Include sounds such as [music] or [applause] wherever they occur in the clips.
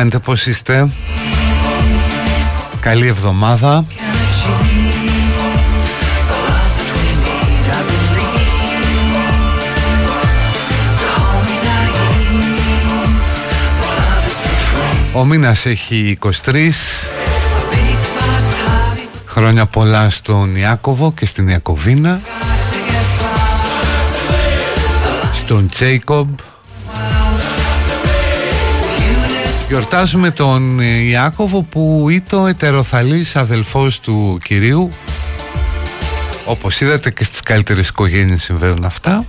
κάνετε, πώς είστε. Καλή εβδομάδα. Ο μήνας έχει 23 Χρόνια πολλά στον Ιάκωβο και στην Ιακωβίνα. Στον Τζέικομπ Γιορτάζουμε τον Ιάκωβο που ήταν ετεροθαλής αδελφός του κυρίου. Όπως είδατε και στις καλύτερες οικογένειες συμβαίνουν αυτά.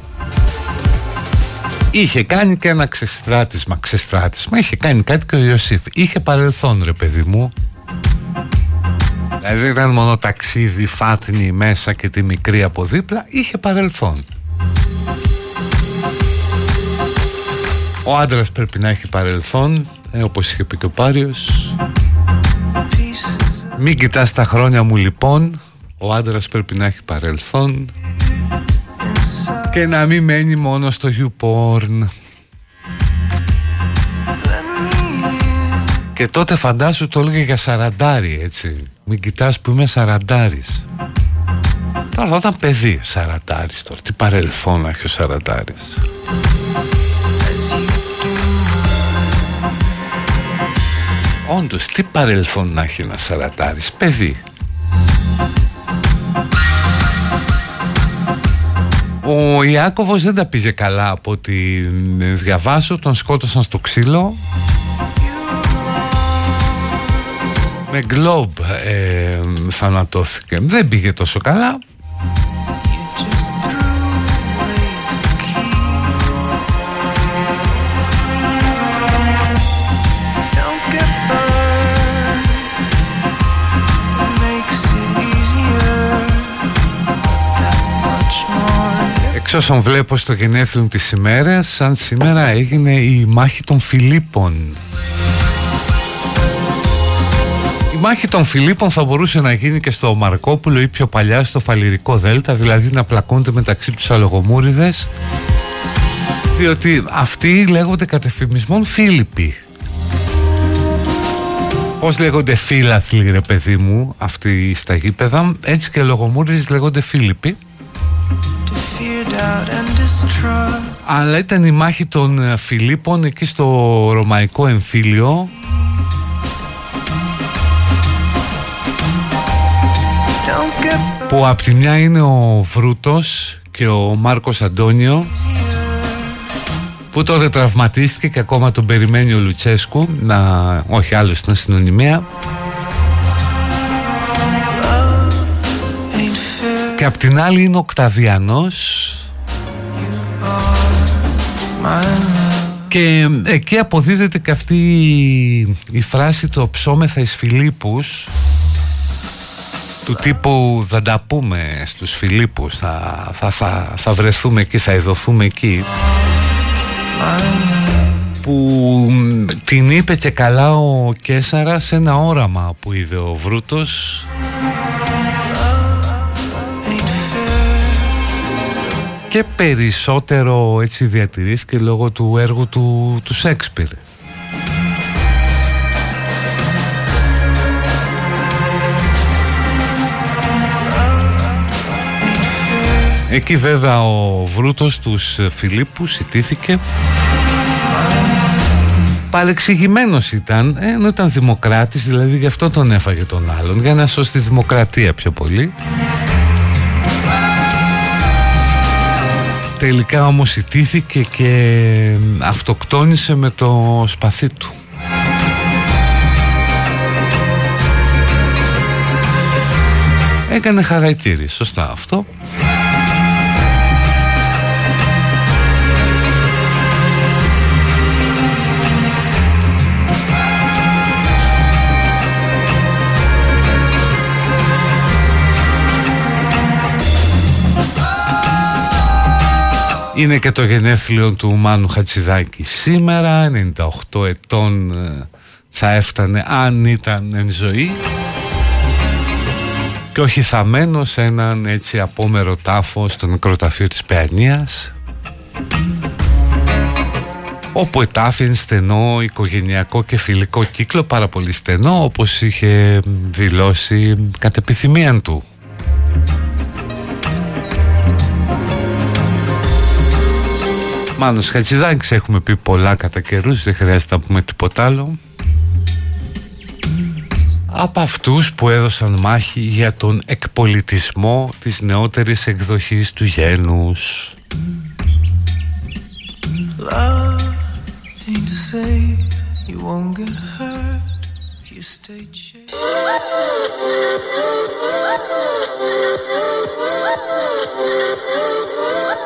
Είχε κάνει και ένα ξεστράτισμα, ξεστράτισμα Είχε κάνει κάτι και ο Ιωσήφ. Είχε παρελθόν ρε παιδί μου. Δηλαδή δεν ήταν μόνο ταξίδι, φάτνη μέσα και τη μικρή από δίπλα. Είχε παρελθόν. Ο άντρας πρέπει να έχει παρελθόν ε, όπως είχε πει και ο Πάριος. Μην κοιτάς τα χρόνια μου λοιπόν. Ο άντρας πρέπει να έχει παρελθόν. Και να μην μένει μόνο στο YouPorn. Και τότε φαντάσου το έλεγε για σαραντάρι έτσι. Μην κοιτάς που είμαι σαραντάρης. Τώρα όταν παιδί σαραντάρης τώρα. Τι παρελθόν έχει ο σαραντάρης Όντως, τι παρελθόν να έχει ένα σαρατάρης, παιδί; Ο Ιάκωβος δεν τα πήγε καλά από ό,τι διαβάσω, τον σκότωσαν στο ξύλο. Με γκλόμπ ε, θανατώθηκε. Δεν πήγε τόσο καλά. Εξ όσων βλέπω στο γενέθλιο της ημέρας σαν σήμερα έγινε η μάχη των Φιλίππων. Η μάχη των Φιλίππων θα μπορούσε να γίνει και στο Μαρκόπουλο ή πιο παλιά στο Φαλυρικό Δέλτα δηλαδή να πλακώνται μεταξύ τους αλογομούριδες διότι αυτοί λέγονται κατεφημισμών Φίλιπποι. Πώς λέγονται φίλαθλοι ρε παιδί μου αυτοί στα γήπεδα έτσι και λογομούριδες λέγονται Φίλιπποι αλλά ήταν η μάχη των ε, Φιλίππων εκεί στο ρωμαϊκό εμφύλιο. Που απ' τη μια είναι ο Βρούτος και ο Μάρκος Αντώνιο που τότε τραυματίστηκε και ακόμα τον περιμένει ο Λουτσέσκου να, όχι άλλο στην συνωνυμία και απ' την άλλη είναι ο Οκταβιανός. Και εκεί αποδίδεται και αυτή η φράση το ψώμεθα εις Φιλίππους του τύπου θα τα πούμε στους Φιλίππους θα, θα, θα, θα βρεθούμε εκεί, θα ειδωθούμε εκεί που την είπε και καλά ο Κέσαρα σε ένα όραμα που είδε ο Βρούτος και περισσότερο έτσι διατηρήθηκε λόγω του έργου του, του Σέξπιρ. Εκεί βέβαια ο Βρούτος τους Φιλίππους ιτήθηκε Παρεξηγημένος ήταν, ενώ ήταν δημοκράτης, δηλαδή γι' αυτό τον έφαγε τον άλλον, για να σώσει τη δημοκρατία πιο πολύ. Τελικά όμως ιτήθηκε και αυτοκτόνησε με το σπαθί του. Έκανε χαρακτήρι, σωστά αυτό. Είναι και το γενέθλιο του Μάνου Χατσιδάκη σήμερα, 98 ετών ε, θα έφτανε αν ήταν εν ζωή. Και όχι θαμένος σε έναν έτσι απόμερο τάφο στο νεκροταφείο της Παιανίας όπου ετάφην στενό οικογενειακό και φιλικό κύκλο πάρα πολύ στενό όπως είχε δηλώσει κατ' επιθυμία του Μάνος Χατζηδάκης έχουμε πει πολλά κατά καιρούς Δεν χρειάζεται να πούμε τίποτα άλλο από αυτούς που έδωσαν μάχη για τον εκπολιτισμό της νεότερης εκδοχής του γένους. [laughs]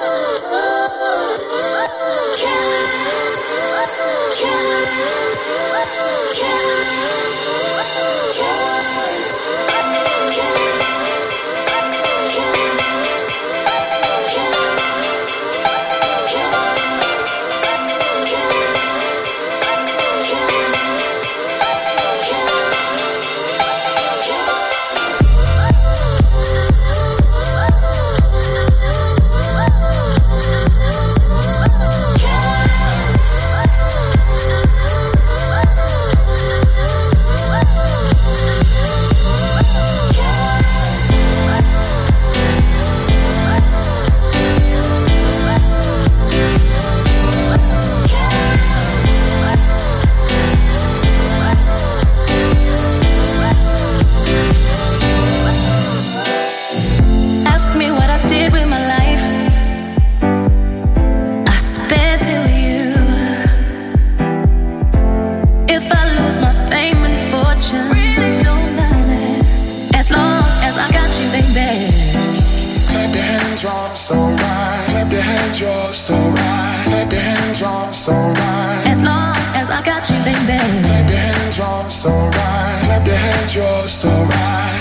you're so right. Clap your hands, you're so right. As long as I got you, baby. Clap your hands, you're so right. Clap your hands, so right.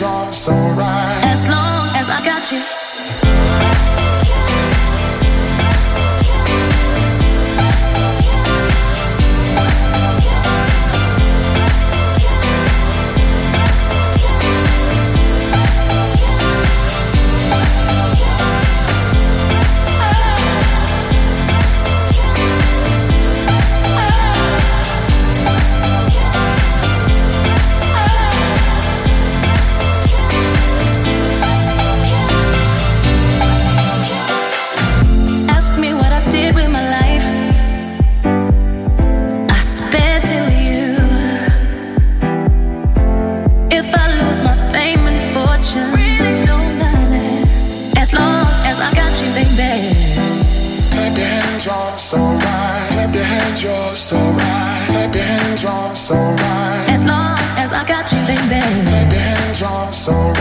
Your hands, so right. oh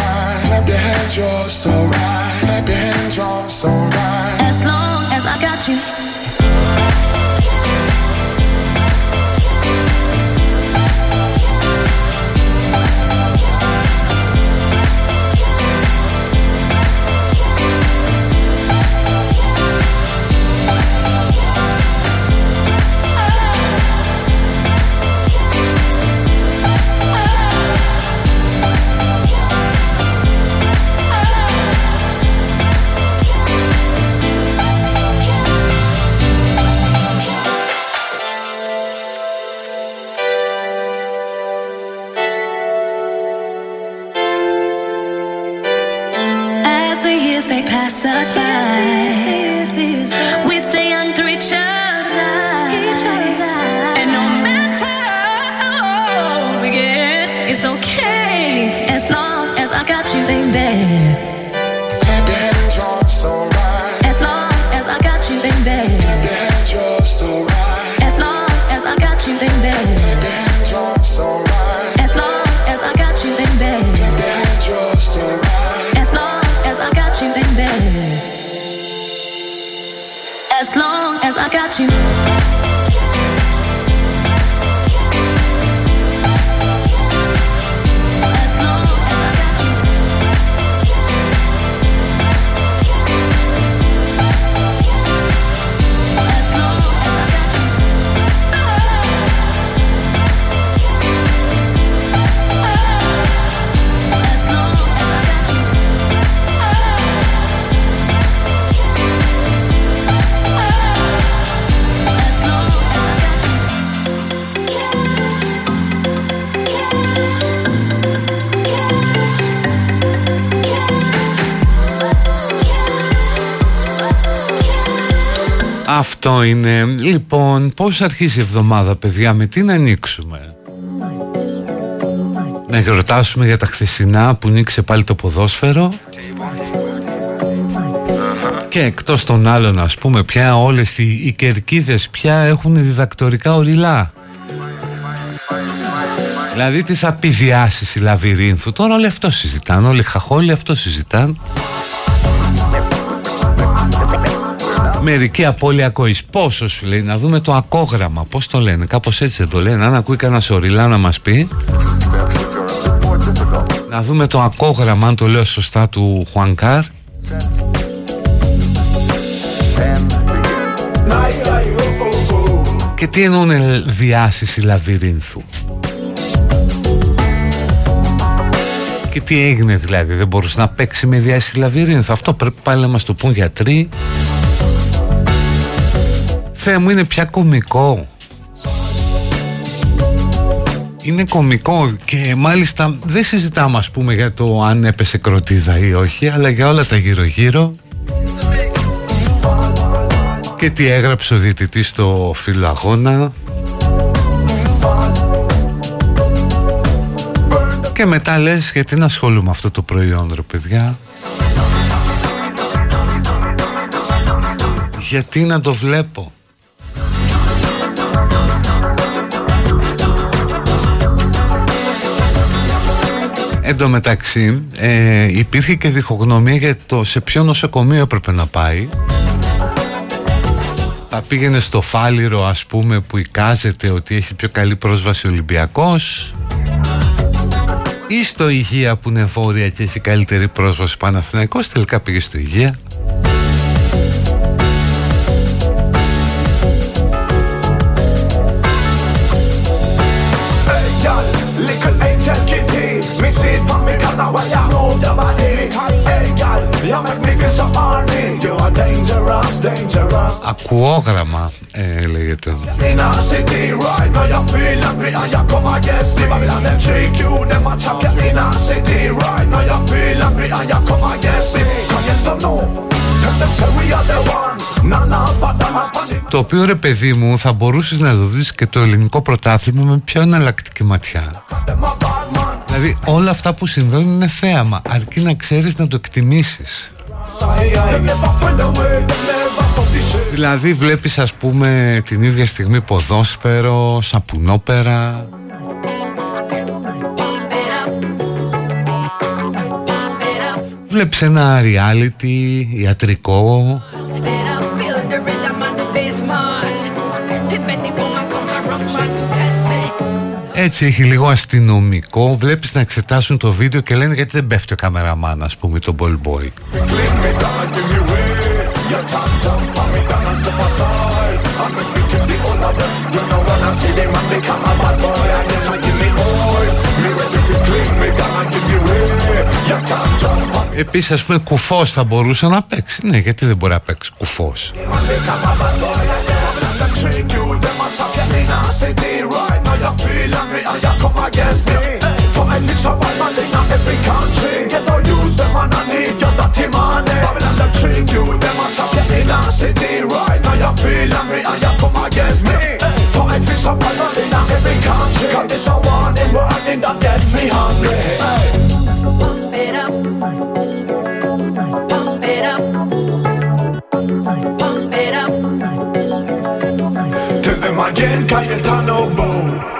Αυτό είναι. Λοιπόν, πώς αρχίζει η εβδομάδα, παιδιά, με τι να ανοίξουμε; Να γιορτάσουμε για τα χθεσινά που νίξε πάλι το ποδόσφαιρο; Και εκτός των άλλων, ας πούμε, πια όλες οι, οι κερκίδες πια έχουν διδακτορικά οριλά. Δηλαδή τι θα πει διάσηση λαβυρίνθου; Τώρα όλοι αυτό συζητάνε, όλοι χαχόλοι αυτό συζητάνε. Μερική απώλεια ακοής. Πόσο σου λέει να δούμε το ακόγραμμα. Πώς το λένε κάπως έτσι δεν το λένε. Αν ακούει κανένα σοριλά να μας πει. Να δούμε το ακόγραμμα Αν το λέω σωστά του Χουανκάρ. Και τι εννοούν διάσηση λαβυρίνθου; Και τι έγινε δηλαδή Δεν μπορούσε να παίξει με διάσηση λαβυρίνθου; Αυτό πρέπει πάλι να μας το πούν γιατροί Θεέ μου είναι πια κομικό είναι κομικό και μάλιστα δεν συζητάμε ας πούμε για το αν έπεσε κροτίδα ή όχι αλλά για όλα τα γύρω γύρω και τι έγραψε ο διαιτητής στο φίλο αγώνα και μετά λες γιατί να ασχολούμαι αυτό το προϊόν ρε παιδιά; Γιατί να το βλέπω; Εν τω μεταξύ ε, υπήρχε και διχογνωμία για το σε ποιο νοσοκομείο έπρεπε να πάει. Θα πήγαινε στο Φάληρο ας πούμε που εικάζεται ότι έχει πιο καλή πρόσβαση ο Ολυμπιακός ή στο Υγεία που είναι βόρεια και έχει καλύτερη πρόσβαση Παναθηναϊκός τελικά πήγε στο Υγεία Ακουόγραμμα ε, λέγεται. Το οποίο ρε παιδί μου θα μπορούσες να το δεις και το ελληνικό πρωτάθλημα με πιο εναλλακτική ματιά. Δηλαδή όλα αυτά που συμβαίνουν είναι θέαμα αρκεί να ξέρεις να το εκτιμήσεις Δηλαδή βλέπεις ας πούμε την ίδια στιγμή ποδόσφαιρο, σαπουνόπερα. Βλέπεις ένα reality, ιατρικό. Έτσι έχει λίγο αστυνομικό. βλέπεις να εξετάσουν το βίντεο και λένε γιατί δεν πέφτει ο καμεραμάν, ας πούμε, τον Ball Boy. Επίσης ας πούμε κουφός θα μπορούσε να παίξει Ναι γιατί δεν μπορεί να παίξει κουφός them trick you, them a trap you in a city. Right now you feel angry and you come against me. For a niche of all man in every country. Get no use, them and I need your dirty money. Babylon them trick you, them a trap you in a city. Right now you feel angry and you come against me. For a niche of all man in every country. Cause this a warning, warning that get me hungry. Pump it up. again, Cayetano Bow.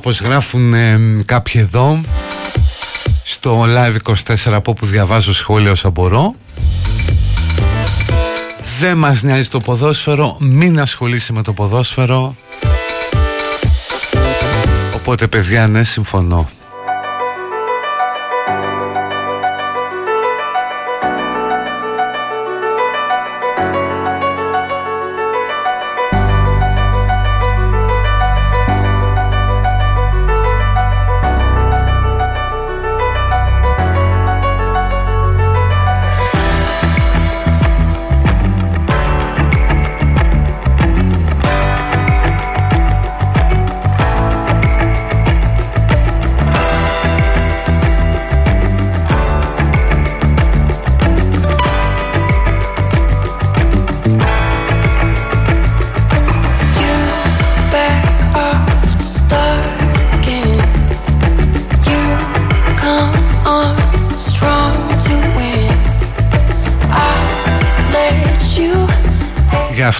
όπως γράφουν κάποιοι εδώ στο live24 από όπου διαβάζω σχόλια όσα μπορώ. Δεν μας νοιάζει το ποδόσφαιρο μην ασχολείσαι με το ποδόσφαιρο. Οπότε παιδιά ναι συμφωνώ.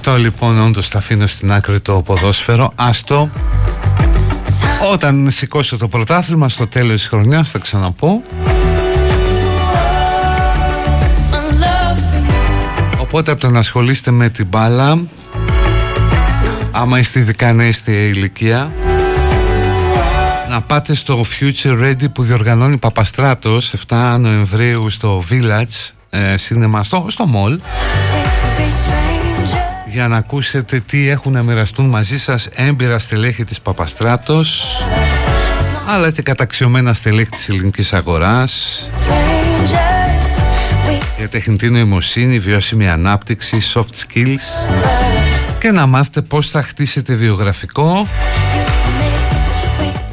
Αυτό λοιπόν όντως θα αφήνω στην άκρη το ποδόσφαιρο. Άστο Όταν σηκώσω το πρωτάθλημα στο τέλος της χρονιάς θα ξαναπώ. Οπότε από το να ασχολείστε με την μπάλα Άμα είστε ειδικά νέοι στη ηλικία να πάτε στο Future Ready που διοργανώνει Παπαστράτος 7 Νοεμβρίου στο Village ε, Cinema στο, στο Mall για να ακούσετε τι έχουν να μοιραστούν μαζί σας έμπειρα στελέχη της Παπαστράτος αλλά και καταξιωμένα στελέχη της ελληνικής αγοράς. Για τεχνητή νοημοσύνη, βιώσιμη ανάπτυξη, soft skills. Και να μάθετε πώς θα χτίσετε βιογραφικό.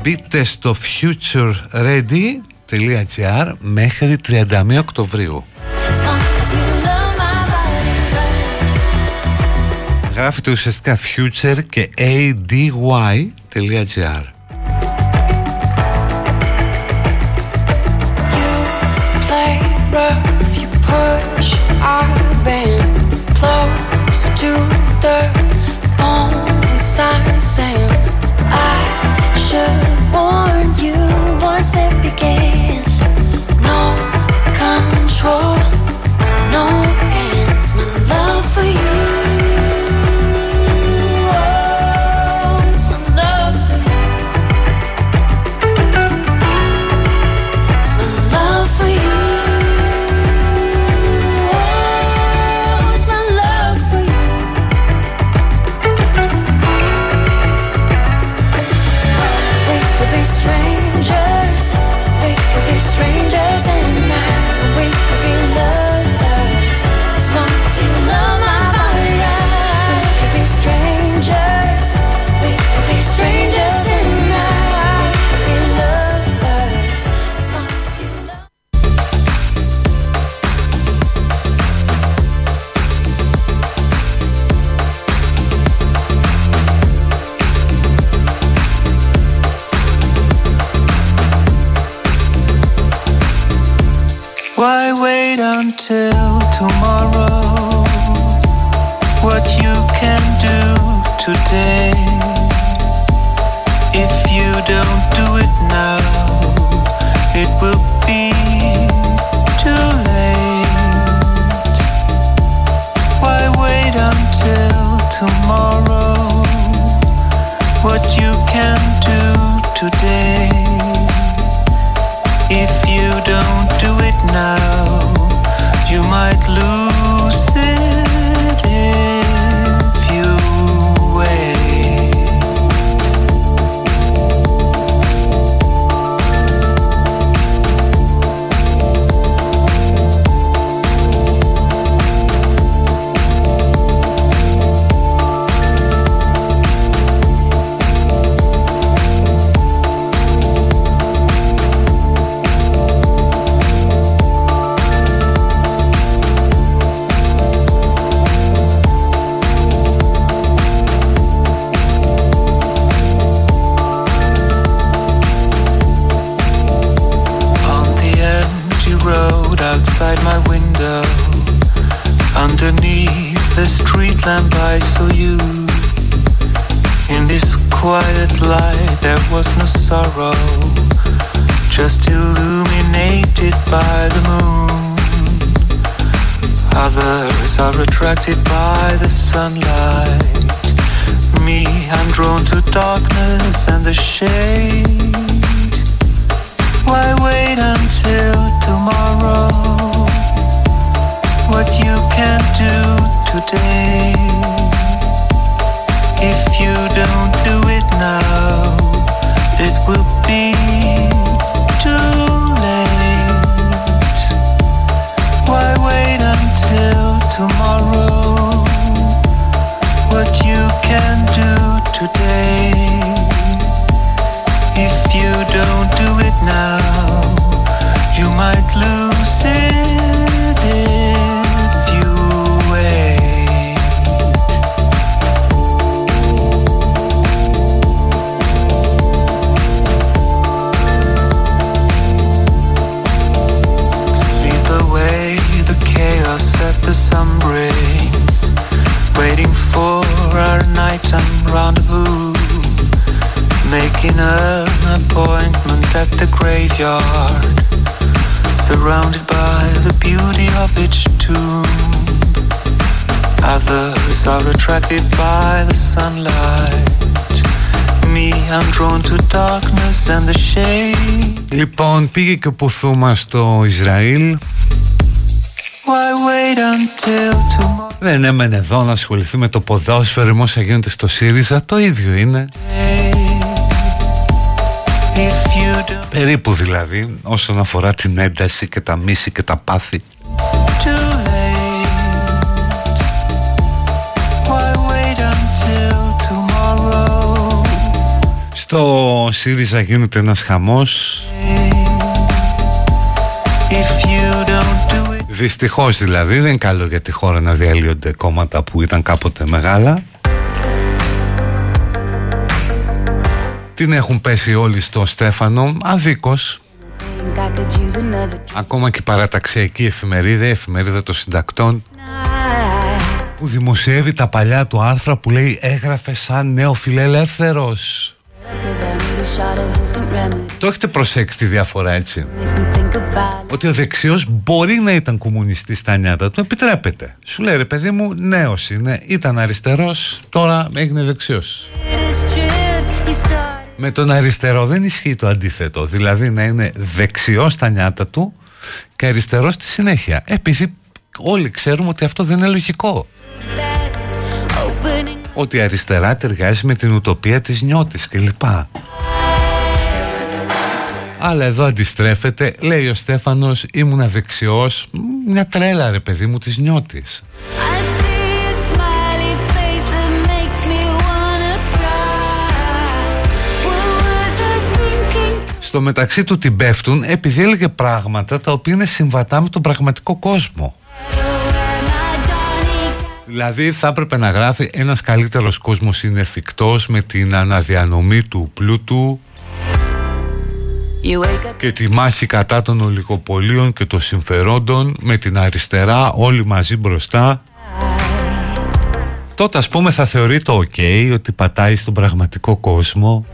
Μπείτε στο futureready.gr μέχρι 31 Οκτωβρίου Γράφετε ουσιαστικά future και ady.gr till Others are attracted by the sunlight. Me, I'm drawn to darkness and the shade. Why wait until tomorrow? What you can do today. If you don't do tomorrow? What you can do today. If you don't do it now, you might lose Making an appointment at the graveyard Surrounded by the beauty of its tomb Others are attracted by the sunlight Me, I'm drawn to darkness and the shade Λοιπόν, πήγε και ο Πουθούμα στο Ισραήλ Δεν έμενε εδώ να ασχοληθεί με το ποδόσφαιρο ή όσα γίνονται στο ΣΥΡΙΖΑ, το ίδιο είναι. Περίπου δηλαδή, όσον αφορά την ένταση και τα μίση και τα πάθη. Στο ΣΥΡΙΖΑ γίνεται ένας χαμός Δυστυχώς δηλαδή δεν είναι καλό για τη χώρα να διαλύονται κόμματα που ήταν κάποτε μεγάλα. Την έχουν πέσει όλοι στο Στέφανο αδίκως. Ακόμα και η παραταξιακή εφημερίδα, η εφημερίδα των συντακτών που δημοσιεύει τα παλιά του άρθρα που λέει έγραφε σαν νέο φιλελεύθερος το έχετε προσέξει τη διαφορά έτσι. Ότι ο δεξιός μπορεί να ήταν κομμουνιστής στα νιάτα του. Επιτρέπεται. Σου λέει ρε παιδί μου νέος είναι. Ήταν αριστερός τώρα έγινε δεξιός. Με τον αριστερό δεν ισχύει το αντίθετο. Δηλαδή να είναι δεξιός στα νιάτα του Και αριστερός στη συνέχεια. Επειδή όλοι ξέρουμε ότι αυτό δεν είναι λογικό. ότι αριστερά ταιριάζει με την ουτοπία της νιώτης κλπ. Αλλά εδώ αντιστρέφεται, λέει ο Στέφανος, ήμουν δεξιός, μια τρέλα ρε παιδί μου της νιώτης. Στο μεταξύ του την πέφτουν επειδή έλεγε πράγματα τα οποία είναι συμβατά με τον πραγματικό κόσμο. Δηλαδή θα έπρεπε να γράφει ένας καλύτερος κόσμος είναι εφικτός με την αναδιανομή του πλούτου και τη μάχη κατά των ολιγοπολίων και των συμφερόντων με την αριστερά όλοι μαζί μπροστά. Τότε ας πούμε θα θεωρεί το ok ότι πατάει στον πραγματικό κόσμο.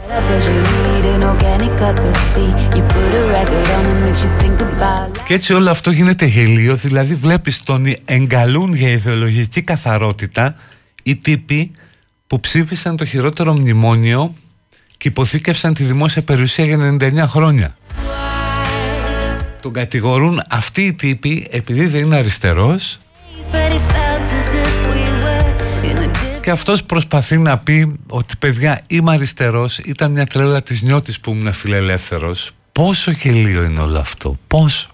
Και έτσι όλο αυτό γίνεται γελίο δηλαδή βλέπεις τον εγκαλούν για ιδεολογική καθαρότητα οι τύποι που ψήφισαν το χειρότερο μνημόνιο και υποθήκευσαν τη δημόσια περιουσία για 99 χρόνια. Τον κατηγορούν αυτοί οι τύποι επειδή δεν είναι αριστερός. Και αυτός προσπαθεί να πει ότι παιδιά είμαι αριστερός ήταν μια τρέλα της νιώτης που ήμουν φιλελεύθερος. Πόσο γελίο είναι όλο αυτό πόσο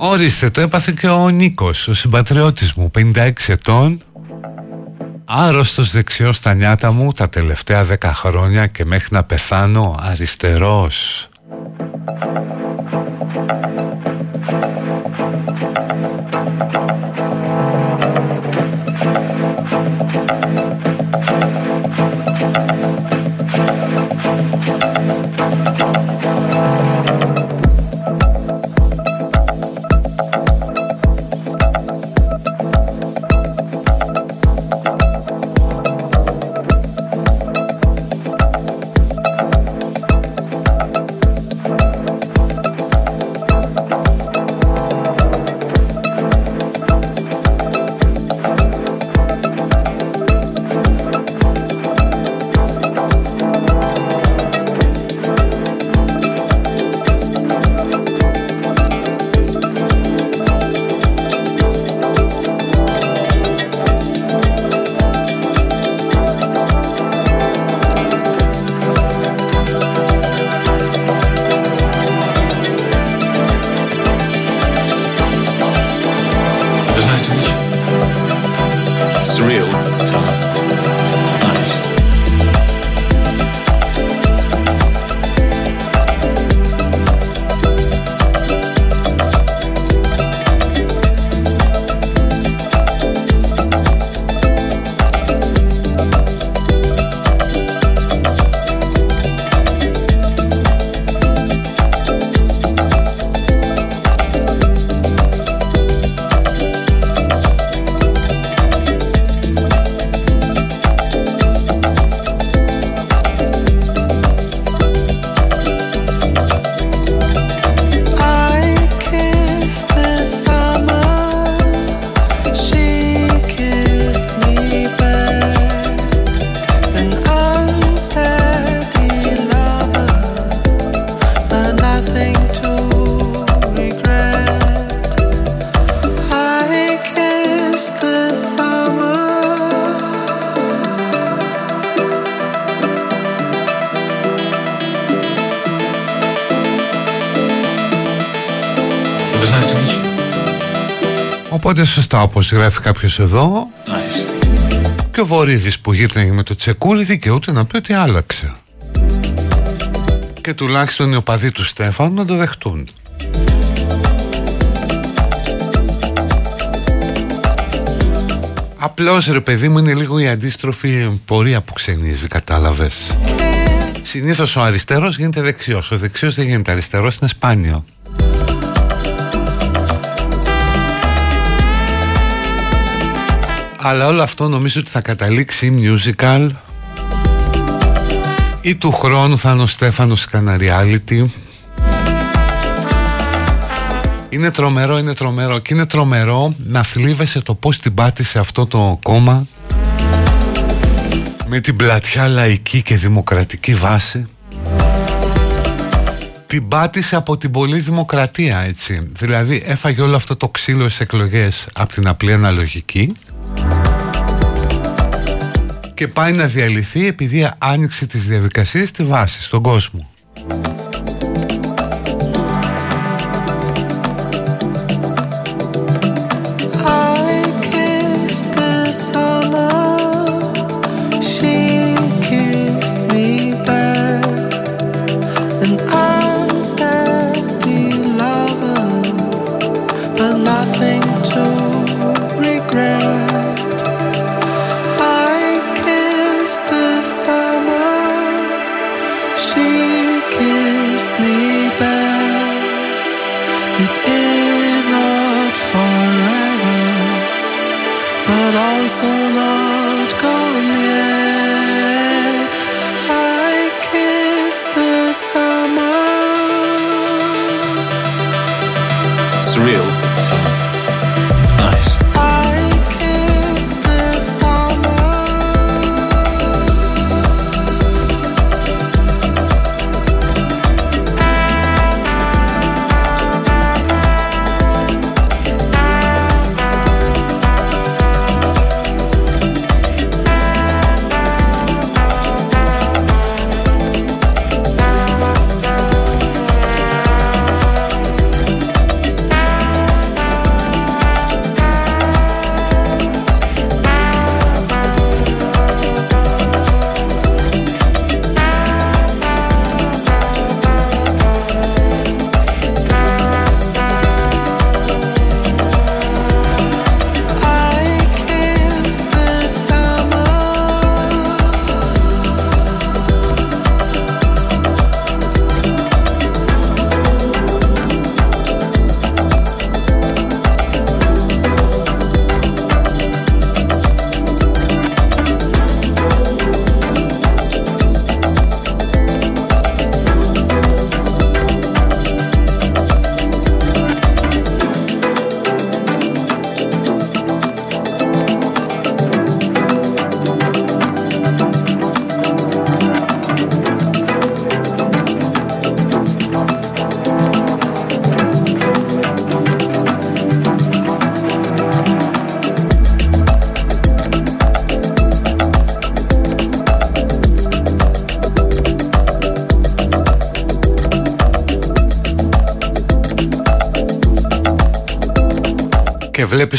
Ορίστε, το έπαθε και ο Νίκος, ο συμπατριώτης μου, 56 ετών, άρρωστος δεξιός στα νιάτα μου τα τελευταία 10 χρόνια και μέχρι να πεθάνω αριστερός. Σωστά όπως γράφει κάποιος εδώ Και ο Βορύδης που γύρναγε με το τσεκούρι δικαιούται να πει ότι άλλαξε. Και τουλάχιστον οι οπαδοί του Στέφανου να το δεχτούν. Απλώς ρε παιδί μου είναι λίγο η αντίστροφη πορεία που ξενίζει κατάλαβες. Συνήθως ο αριστερός γίνεται δεξιός Ο δεξιός δεν γίνεται αριστερός είναι σπάνιο Αλλά όλο αυτό νομίζω ότι θα καταλήξει musical. Ή του χρόνου θα είναι ο Στέφανος reality. Είναι τρομερό, είναι τρομερό. Και είναι τρομερό να θλίβεσαι το πως την πάτησε αυτό το κόμμα. Με την πλατιά λαϊκή και δημοκρατική βάση. Την πάτησε από την πολλή δημοκρατία έτσι. Δηλαδή έφαγε όλο αυτό το ξύλο στις εκλογές από την απλή αναλογική και πάει να διαλυθεί επειδή άνοιξε τις διαδικασίες στη βάσης, στον κόσμο.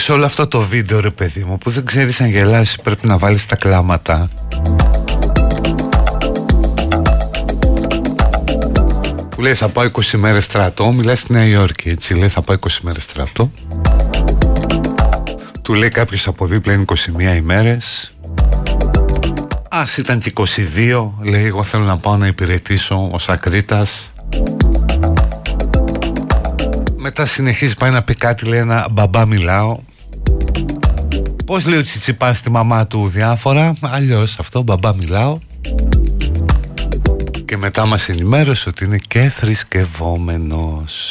Βλέπεις όλο αυτό το βίντεο ρε παιδί μου που δεν ξέρεις αν γελάσει πρέπει να βάλεις τα κλάματα. Που λέει θα πάω 20 μέρες στρατό μιλάει στη Νέα Υόρκη έτσι λέει θα πάω 20 μέρες στρατό του λέει κάποιος από δίπλα είναι 21 ημέρες Ας ήταν και 22 λέει εγώ θέλω να πάω να υπηρετήσω ως ακρίτας μετά συνεχίζει πάει να πει κάτι λέει ένα μπαμπά μιλάω Πώς λέει ο Τσιτσιπάς στη μαμά του διάφορα Αλλιώς αυτό μπαμπά μιλάω. Και μετά μας ενημέρωσε ότι είναι και θρησκευόμενος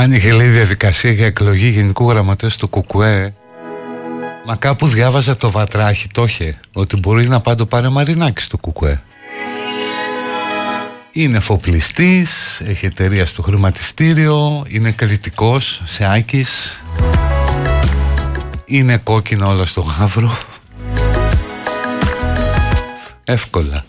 άνοιγε λέει διαδικασία για εκλογή γενικού γραμματέας του Κουκουέ Μα κάπου διάβαζα το βατράχι το είχε Ότι μπορεί να πάει το πάρει Μαρινάκης στο Κουκουέ είναι φοπλιστής, έχει εταιρεία στο χρηματιστήριο, είναι κριτικός σε Άκης, είναι κόκκινο όλα στο γάβρο. Εύκολα.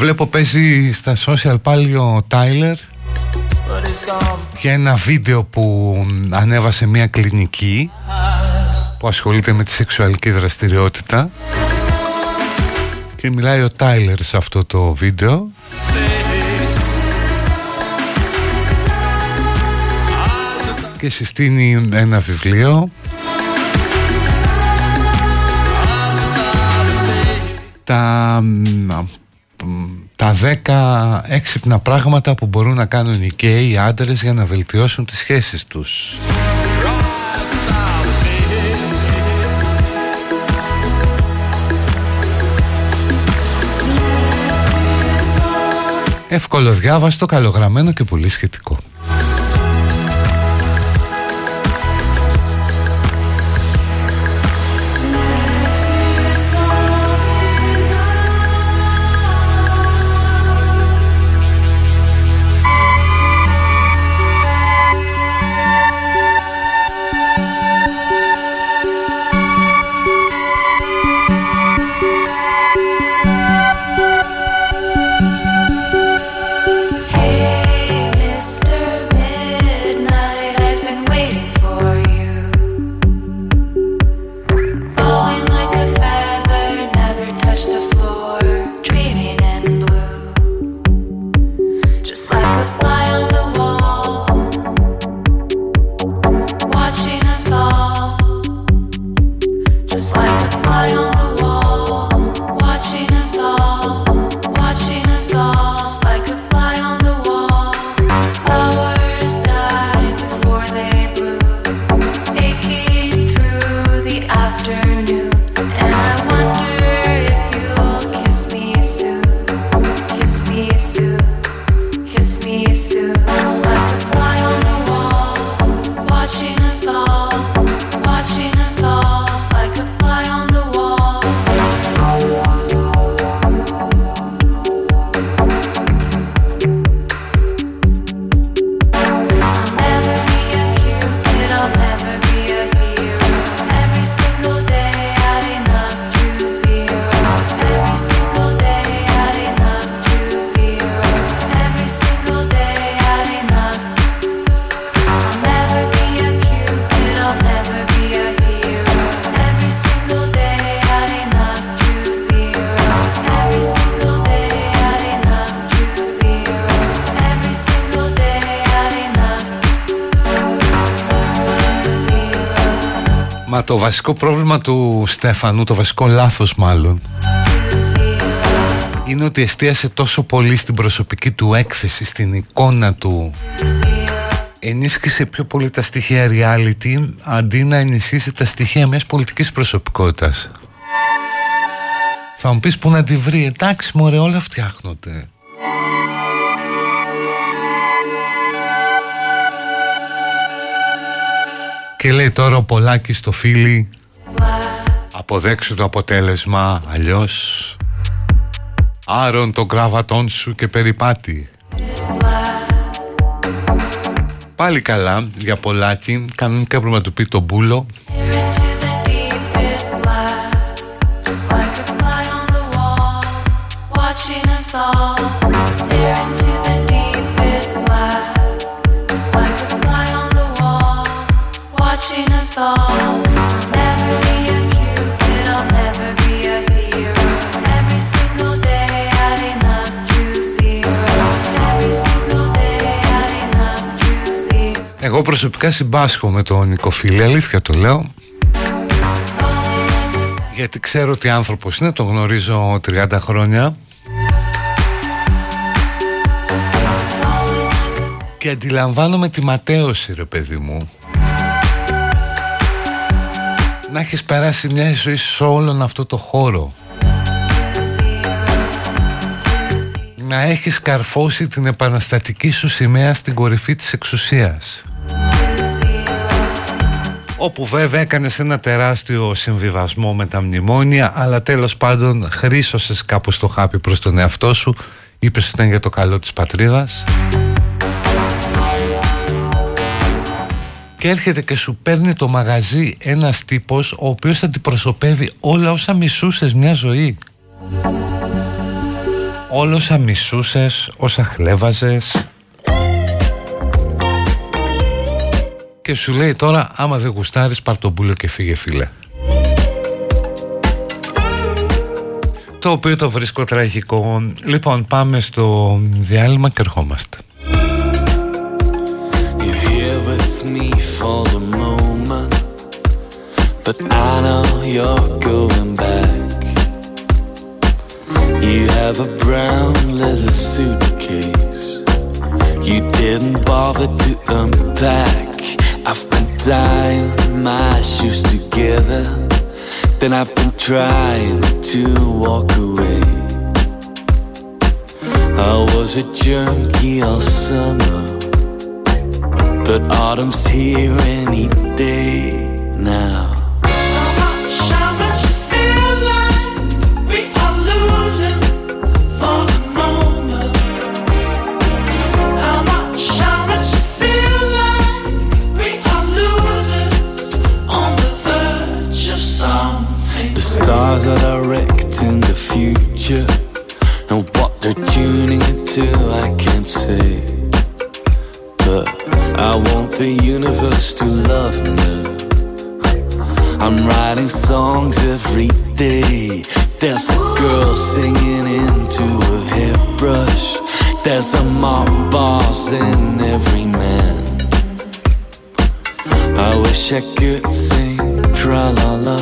Βλέπω παίζει στα social πάλι ο Τάιλερ για ένα βίντεο που ανέβασε μια κλινική που ασχολείται με τη σεξουαλική δραστηριότητα. Και μιλάει ο Τάιλερ σε αυτό το βίντεο. Και συστήνει ένα βιβλίο. Τα τα 10 έξυπνα πράγματα που μπορούν να κάνουν οι γκέι άντρες για να βελτιώσουν τις σχέσεις τους. Εύκολο διάβαστο, καλογραμμένο και πολύ σχετικό. Μα το βασικό πρόβλημα του Στέφανου, το βασικό λάθος μάλλον είναι ότι εστίασε τόσο πολύ στην προσωπική του έκθεση, στην εικόνα του. Ενίσχυσε πιο πολύ τα στοιχεία reality αντί να ενισχύσει τα στοιχεία μιας πολιτικής προσωπικότητας. Θα μου πεις που να τη βρει. Εντάξει μωρέ όλα φτιάχνονται Και λέει τώρα ο Πολάκης στο φίλι Αποδέξου το αποτέλεσμα Αλλιώς Άρον το κράβατόν σου και περιπάτη Πάλι καλά για Πολάκη Κανονικά πρέπει να του πει το μπούλο Εγώ προσωπικά συμπάσχω με τον Νικοφίλη, αλήθεια το λέω. Γιατί ξέρω ότι άνθρωπος είναι, τον γνωρίζω 30 χρόνια. Και αντιλαμβάνομαι τη ματέωση ρε παιδί μου να έχεις περάσει μια ζωή σε όλον αυτό το χώρο. Να έχεις καρφώσει την επαναστατική σου σημαία στην κορυφή της εξουσίας. Όπου βέβαια έκανες ένα τεράστιο συμβιβασμό με τα μνημόνια αλλά τέλος πάντων χρήσωσες κάπως το χάπι προς τον εαυτό σου είπες ότι ήταν για το καλό της πατρίδας και έρχεται και σου παίρνει το μαγαζί ένας τύπος ο οποίος αντιπροσωπεύει όλα όσα μισούσες μια ζωή. Όλα όσα μισούσες, όσα χλέβαζες. Και σου λέει τώρα άμα δεν γουστάρεις πάρ' τον πουλο και φύγε φίλε. Το οποίο το βρίσκω τραγικό. Λοιπόν πάμε στο διάλειμμα και ερχόμαστε for the moment, but I know you're going back. You have a brown leather suitcase. You didn't bother to unpack. I've been tying my shoes together. Then I've been trying to walk away. I was a junkie all summer. But autumn's here any day now. How much how much feels like we are losing for the stars are direct in the verge of something? The stars are directing the future, and what they're tuning into, I can't say. The universe to love me. I'm writing songs every day. There's a girl singing into a hairbrush. There's a mob boss in every man. I wish I could sing tra la la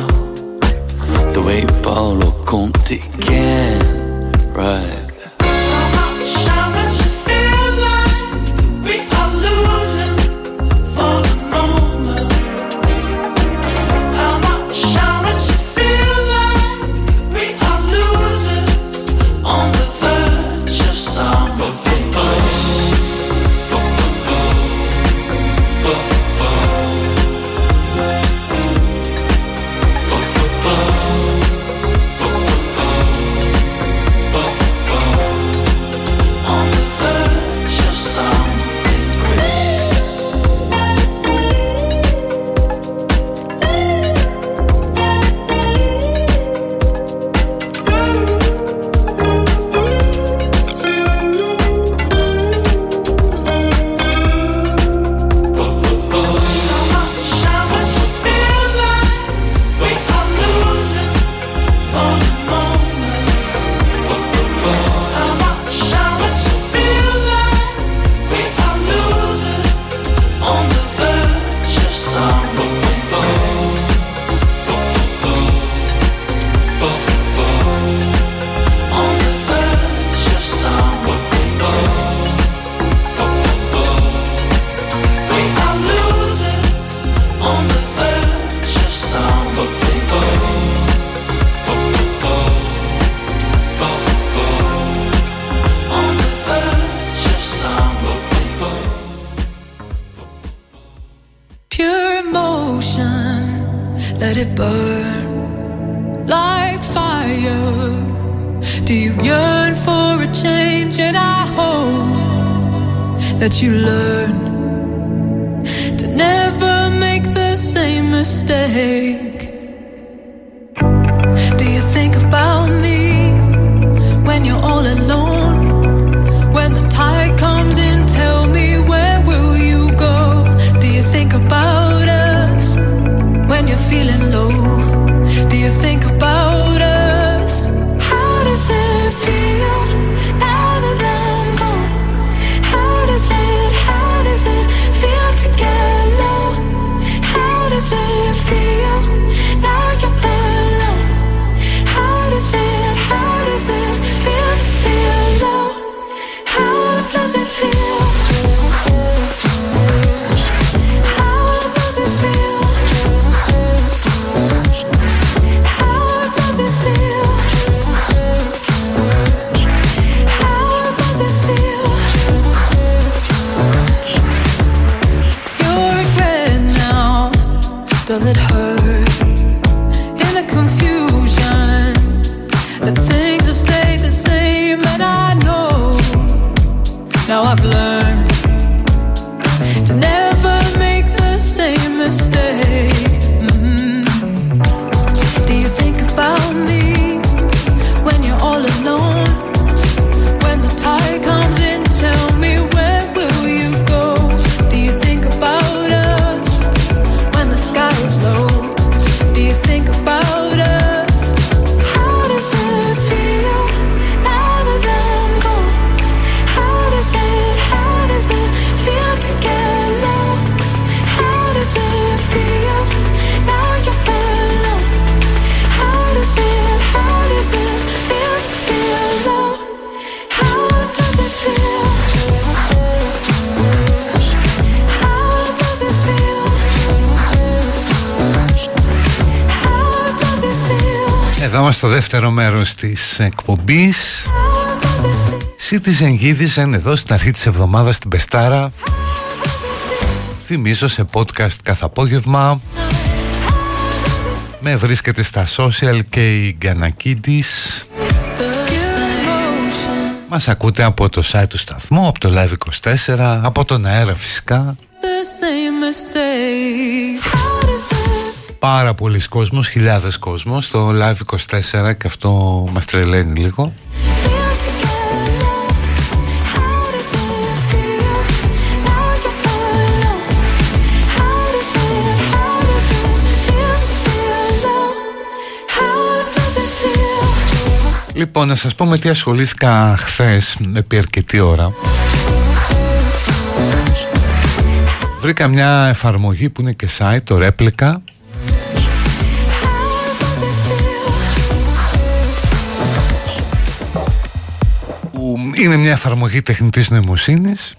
the way Paolo Conti can. Right. Μέρος της εκπομπής. How does it feel? Citizen Givizen εδώ στην αρχή της εβδομάδας στην Πεστάρα. Θυμίζω σε podcast κάθε απόγευμα. Με βρίσκεται στα social και η Γκανακίδης Μας ακούτε από το site του σταθμού, από το Live24, από τον αέρα φυσικά. The same Πάρα πολλοί κόσμος, χιλιάδες κόσμος στο Live24 και αυτό μας τρελαίνει λίγο feel to get low? How does it feel now you're alone? How does it, how does it feel to feel low? How does it feel? Λοιπόν, να σας πω με τι ασχολήθηκα χθες επί αρκετή ώρα Βρήκα μια εφαρμογή που είναι και site, το Replica είναι μια εφαρμογή τεχνητής νοημοσύνης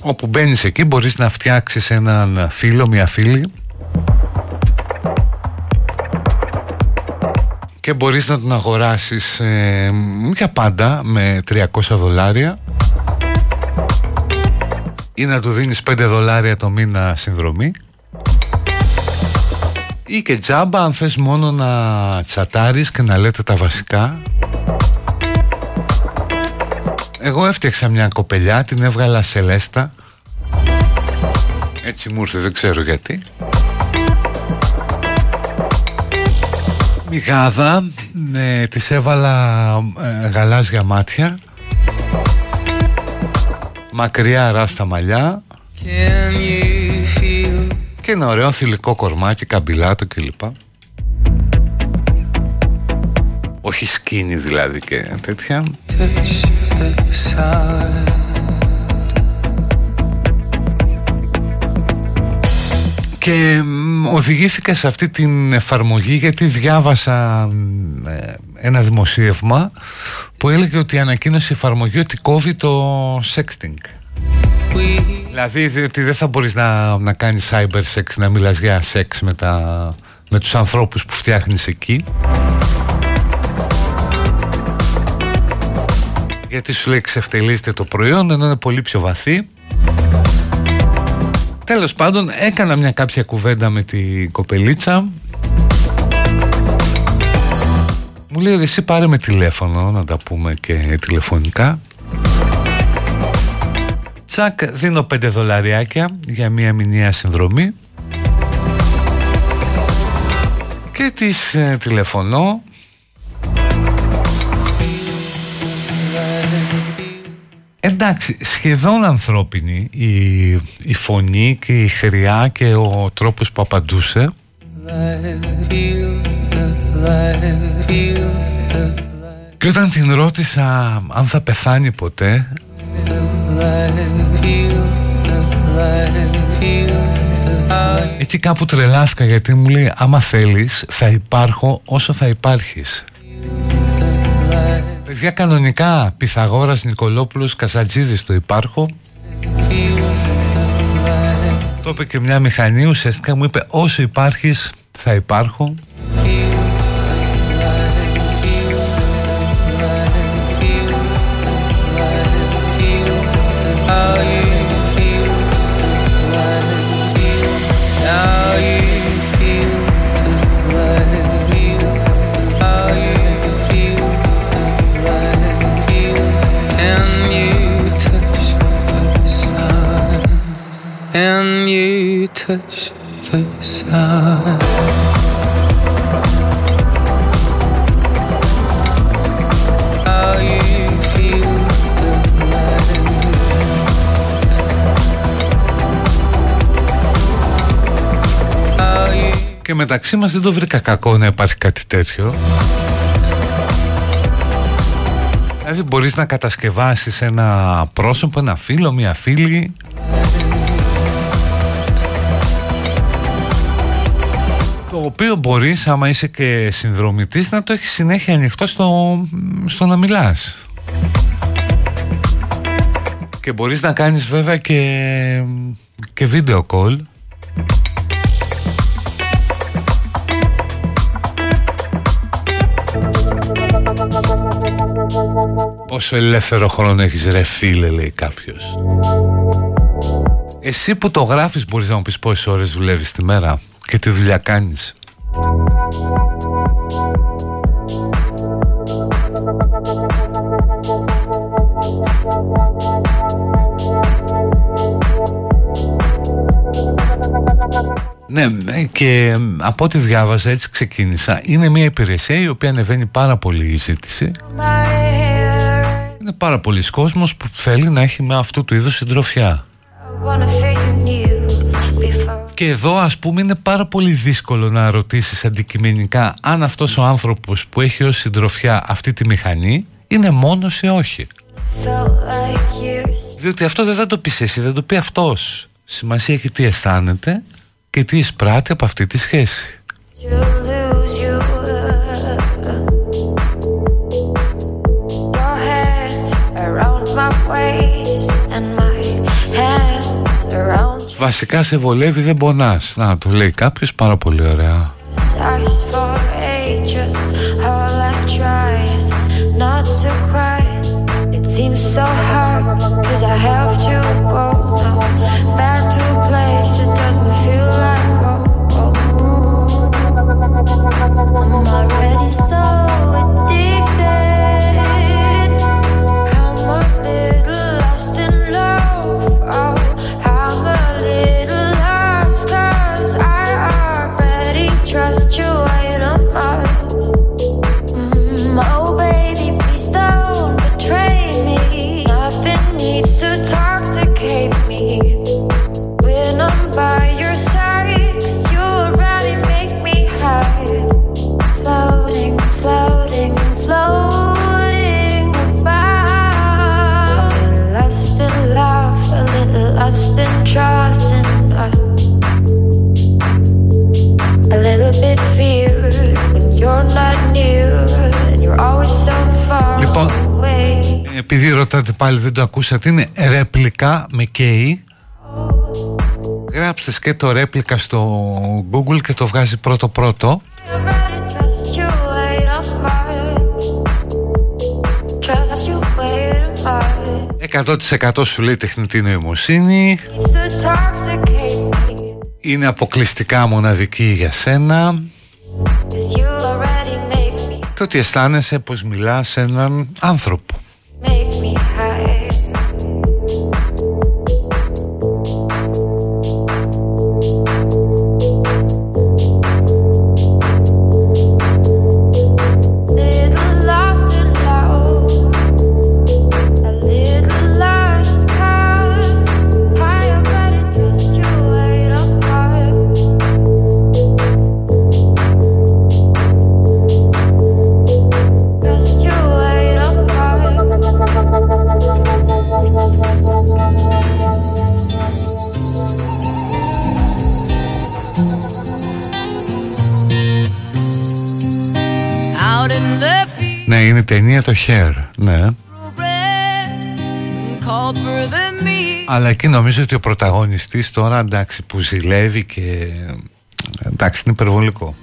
όπου μπαίνεις εκεί μπορείς να φτιάξεις έναν φίλο, μια φίλη και μπορείς να τον αγοράσεις ε, για πάντα με 300 δολάρια ή να του δίνεις 5 δολάρια το μήνα συνδρομή ή και τζάμπα αν θες μόνο να τσατάρεις και να λέτε τα βασικά εγώ έφτιαξα μια κοπελιά, την έβγαλα σε λέστα. Έτσι μου ήρθε, δεν ξέρω γιατί. Μιγάδα, ε, της έβαλα ε, γαλάζια μάτια. Μακριά ράστα μαλλιά. Can you feel Και ένα ωραίο θηλυκό κορμάκι, καμπυλάτο κλπ Όχι σκίνη δηλαδή και τέτοια touch the side? Και μ, οδηγήθηκα σε αυτή την εφαρμογή γιατί διάβασα μ, ε, ένα δημοσίευμα που έλεγε ότι ανακοίνωσε η εφαρμογή ότι κόβει το sexting. We Δηλαδή δι- ότι δεν θα μπορείς να, να κάνεις cyber sex, να μιλάς για σεξ με, τα, με τους ανθρώπους που φτιάχνεις εκεί. Γιατί σου λέει ξεφτελίζεται το προϊόν ενώ είναι πολύ πιο βαθύ. Τέλος πάντων έκανα μια κάποια κουβέντα με την κοπελίτσα. Μου λέει εσύ πάρε με τηλέφωνο να τα πούμε και τηλεφωνικά Τσακ δίνω 5 δολαριάκια για μια μηνιαία συνδρομή. Και της ε, τηλεφωνώ Εντάξει, σχεδόν ανθρώπινη η, η φωνή και η χρειά και ο τρόπος που απαντούσε. Και όταν την ρώτησα αν θα πεθάνει ποτέ Εκεί κάπου τρελάθηκα γιατί μου λέει άμα θέλεις θα υπάρχω όσο θα υπάρχεις Παιδιά κανονικά Πυθαγόρας Νικολόπουλος Κασατζίδης το υπάρχω. Το είπε και μια μηχανή ουσιαστικά μου είπε όσο υπάρχεις θα υπάρχω and you touch the sun. How you feel the light. Και μεταξύ μας δεν το βρήκα κακό να υπάρχει κάτι τέτοιο Δηλαδή μπορείς να κατασκευάσεις ένα πρόσωπο, ένα φίλο, μια φίλη το οποίο μπορείς άμα είσαι και συνδρομητής να το έχεις συνέχεια ανοιχτό στο, στο να μιλάς. Και μπορείς να κάνεις βέβαια και, και video call. Πόσο ελεύθερο χρόνο έχεις ρε φίλε λέει κάποιος. Εσύ που το γράφεις μπορείς να μου πεις πόσες ώρες δουλεύεις τη μέρα και τι δουλειά κάνεις. Ναι, ναι, και από ό,τι διάβαζα έτσι ξεκίνησα. Είναι μια υπηρεσία η οποία ανεβαίνει πάρα πολύ η ζήτηση. Είναι πάρα πολλοί κόσμος που θέλει να έχει με αυτού του είδους συντροφιά και εδώ ας πούμε είναι πάρα πολύ δύσκολο να ρωτήσεις αντικειμενικά αν αυτός ο άνθρωπος που έχει ως συντροφιά αυτή τη μηχανή είναι μόνος ή όχι. Διότι αυτό δεν θα το πεις εσύ, δεν το πει αυτός. Σημασία έχει τι αισθάνεται και τι εισπράττει από αυτή τη σχέση. Βασικά σε βολεύει δεν πονάς. Να το λέει κάποιος πάρα πολύ ωραία. Seems so hard, cause I have to go επειδή ρωτάτε πάλι δεν το ακούσατε Είναι ρέπλικα με καίει Γράψτε και το ρέπλικα στο Google και το βγάζει πρώτο πρώτο. 100% σου λέει τεχνητή νοημοσύνη. Είναι αποκλειστικά μοναδική για σένα. Και ότι αισθάνεσαι πως μιλάς σε έναν άνθρωπο. Το Hair, ναι. Αλλά εκεί νομίζω ότι ο πρωταγωνιστής τώρα εντάξει που ζηλεύει και εντάξει είναι υπερβολικό.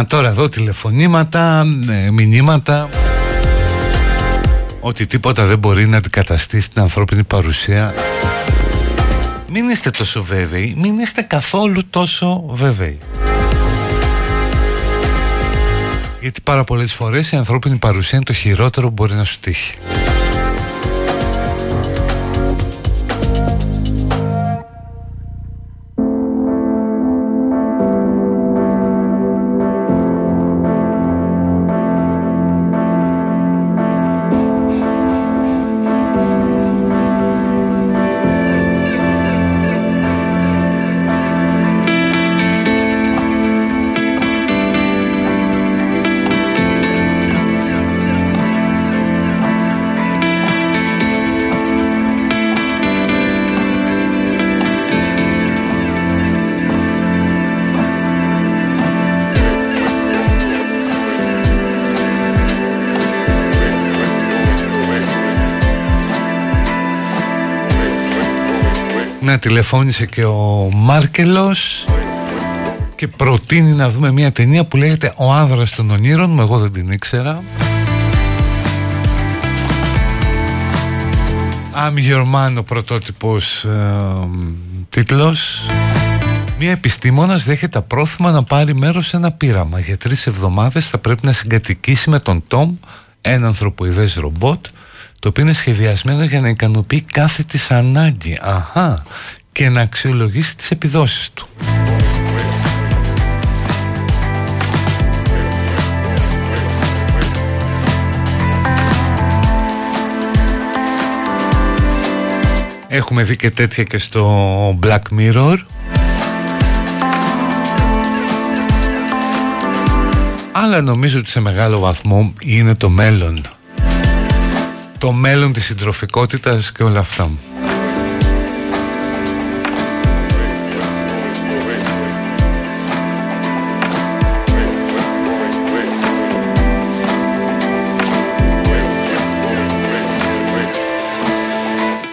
Να τώρα εδώ τηλεφωνήματα, ε, μηνύματα. Ότι τίποτα δεν μπορεί να αντικαταστήσει την ανθρώπινη παρουσία. Μην είστε τόσο βέβαιοι, μην είστε καθόλου τόσο βέβαιοι. Γιατί πάρα πολλές φορές η ανθρώπινη παρουσία είναι το χειρότερο που μπορεί να σου τύχει τηλεφώνησε και ο Μάρκελος και προτείνει να δούμε μια ταινία που λέγεται «Ο άνδρας των ονείρων» μου εγώ δεν την ήξερα. I'm your man ο πρωτότυπος ε, τίτλος. Μία επιστήμονας δέχεται απρόθυμα να πάρει μέρος σε ένα πείραμα. Για τρεις εβδομάδες θα πρέπει να συγκατοικήσει με τον Τόμ Ένα ανθρωποειδές ρομπότ το οποίο είναι σχεδιασμένο για να ικανοποιεί κάθε της ανάγκη. Αχα, και να αξιολογήσει τις επιδόσεις του. Έχουμε δει και τέτοια και στο Black Mirror. Αλλά νομίζω ότι σε μεγάλο βαθμό είναι το μέλλον Το μέλλον της συντροφικότητας και όλα αυτά.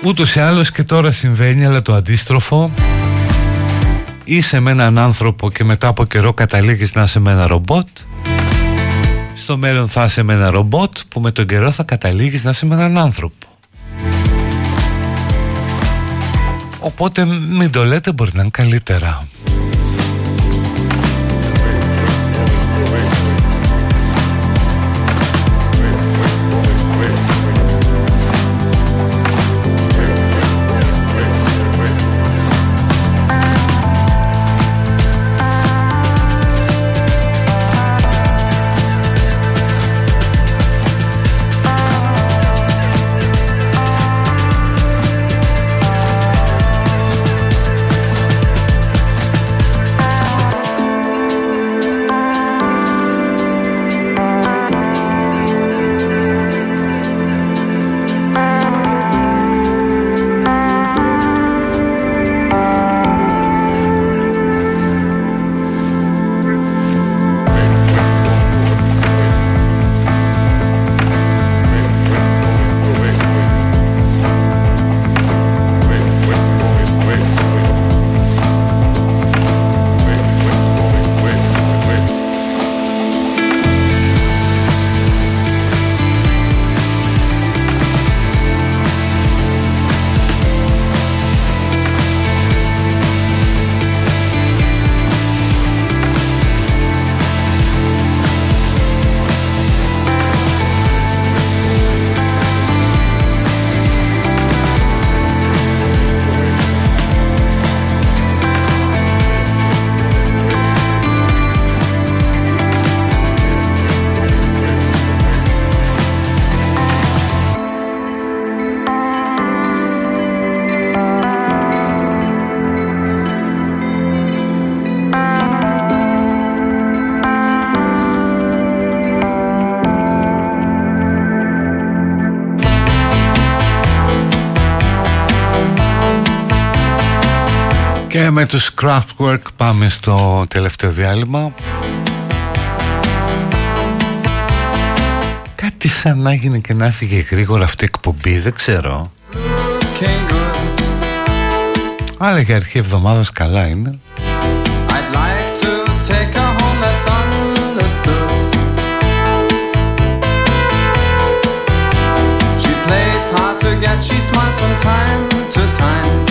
Ούτως ή άλλως και τώρα συμβαίνει αλλά το αντίστροφο. Είσαι με έναν άνθρωπο και μετά από καιρό καταλήγεις να είσαι με ένα ρομπότ Στο μέλλον θα είσαι με ένα ρομπότ που με τον καιρό θα καταλήγεις να είσαι με έναν άνθρωπο. Οπότε μην το λέτε μπορεί να είναι καλύτερα Ε, με τους Kraftwerk πάμε στο τελευταίο διάλειμμα. Κάτι σαν να έγινε και να έφυγε γρήγορα αυτή η εκπομπή, δεν ξέρω. Αλλά για αρχή εβδομάδας καλά είναι. I'd like to take a home that's get, she smiles from time to time.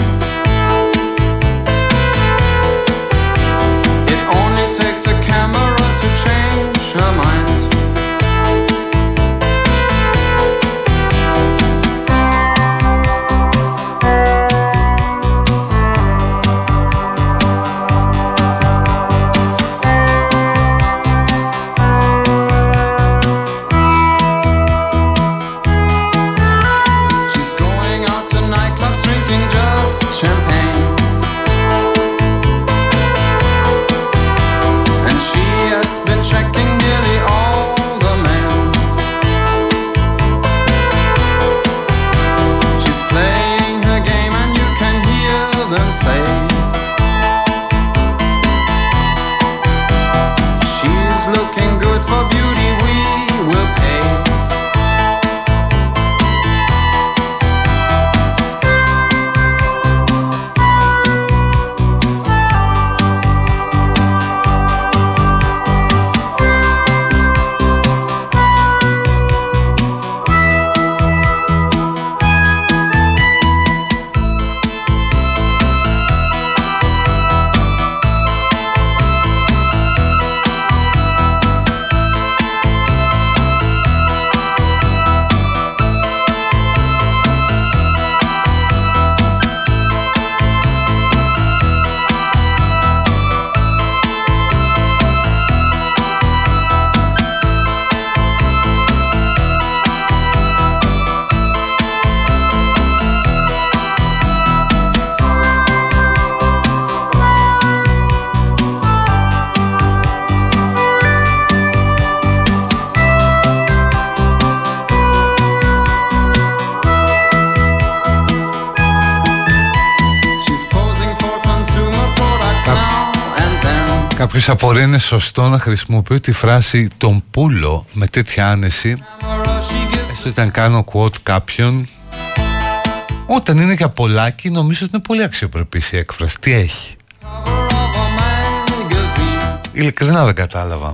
Κάποιος απορεί είναι σωστό να χρησιμοποιώ τη φράση «τον πούλο» με τέτοια άνεση έστω ήταν κάνω quote κάποιον όταν είναι για πολλάκι νομίζω ότι είναι πολύ αξιοπρεπής η έκφραση. Τι έχει. Ειλικρινά δεν κατάλαβα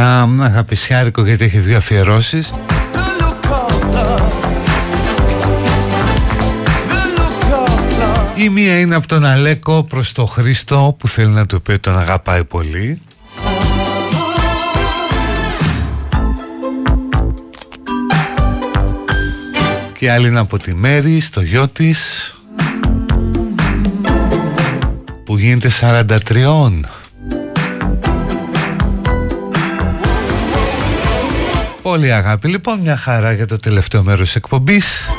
ένα αγαπησιάρικο γιατί έχει δύο αφιερώσεις. Η μία είναι από τον Αλέκο προς τον Χρήστο που θέλει να του πει ότι τον αγαπάει πολύ. Και άλλη είναι από τη Μέρη στο γιο της που γίνεται 43 Πολύ αγάπη. Λοιπόν μια χαρά για το τελευταίο μέρος της εκπομπής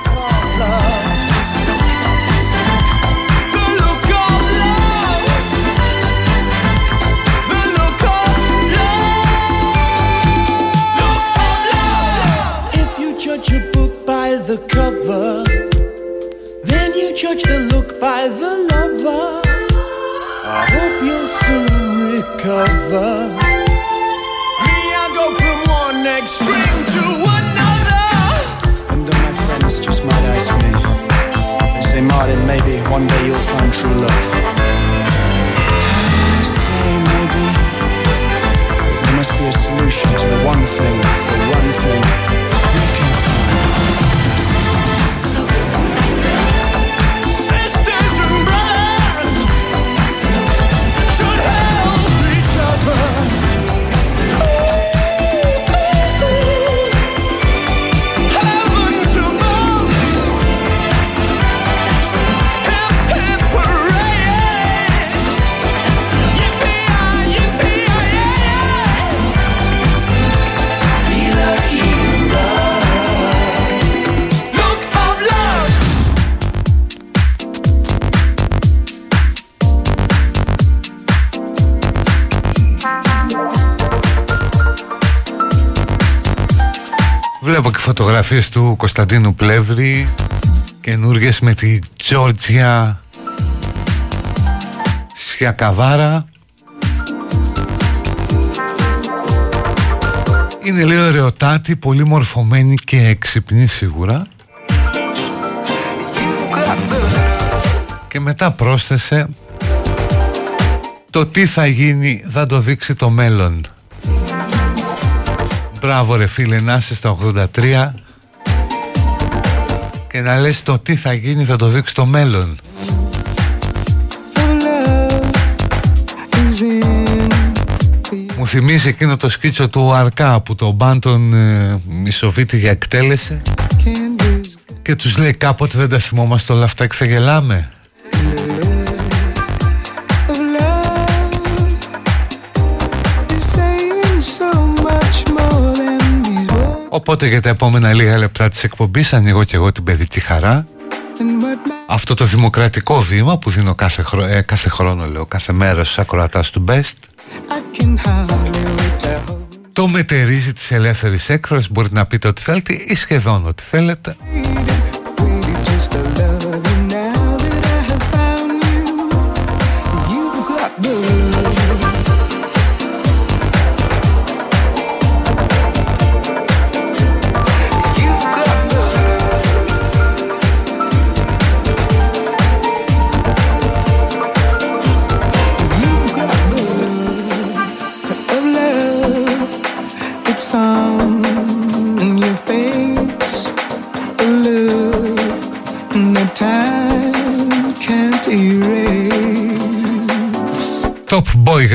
φωτογραφίες του Κωνσταντίνου Πλεύρη καινούργιες με τη Τζόρτζια Σιακαβάρα. Είναι λίγο ωραιοτάτη, πολύ μορφωμένη και έξυπνη σίγουρα. Και μετά πρόσθεσε Το τι θα γίνει θα το δείξει το μέλλον Μπράβο ρε φίλε να είσαι στα 83 Και να λες το τι θα γίνει θα το δείξεις το μέλλον. Μου θυμίζει εκείνο το σκίτσο του Αρκά που το μπάντον ε, Μισοβίτη για εκτέλεση. Και τους λέει κάποτε δεν τα θυμόμαστε όλα αυτά και θα γελάμε Οπότε για τα επόμενα λίγα λεπτά της εκπομπής ανοίγω και εγώ την παιδική χαρά. Αυτό το δημοκρατικό βήμα που δίνω κάθε, ε, κάθε χρόνο λέω κάθε μέρα στους ακροατάς του Best. Το μετερίζει της ελεύθερης έκφρασης. Μπορείτε να πείτε ό,τι θέλετε ή σχεδόν ό,τι θέλετε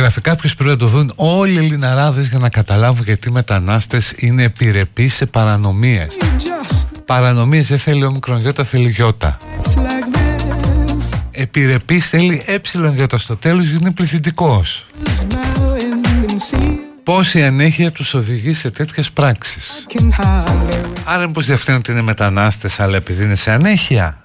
Boy γράφει κάποιο πρέπει να το δουν. Όλοι οι Ελληναράδες για να καταλάβουν γιατί οι μετανάστες είναι επιρρεπείς σε παρανομίες. Παρανομίες δεν θέλει ο μικρογιώτα θέλει γιώτα Επιρρεπείς θέλει ε στο τέλος γιατί είναι πληθυντικός. Πόση ανέχεια τους οδηγεί σε τέτοιες πράξεις. Άρα πως δεν ότι είναι μετανάστες αλλά επειδή είναι σε ανέχεια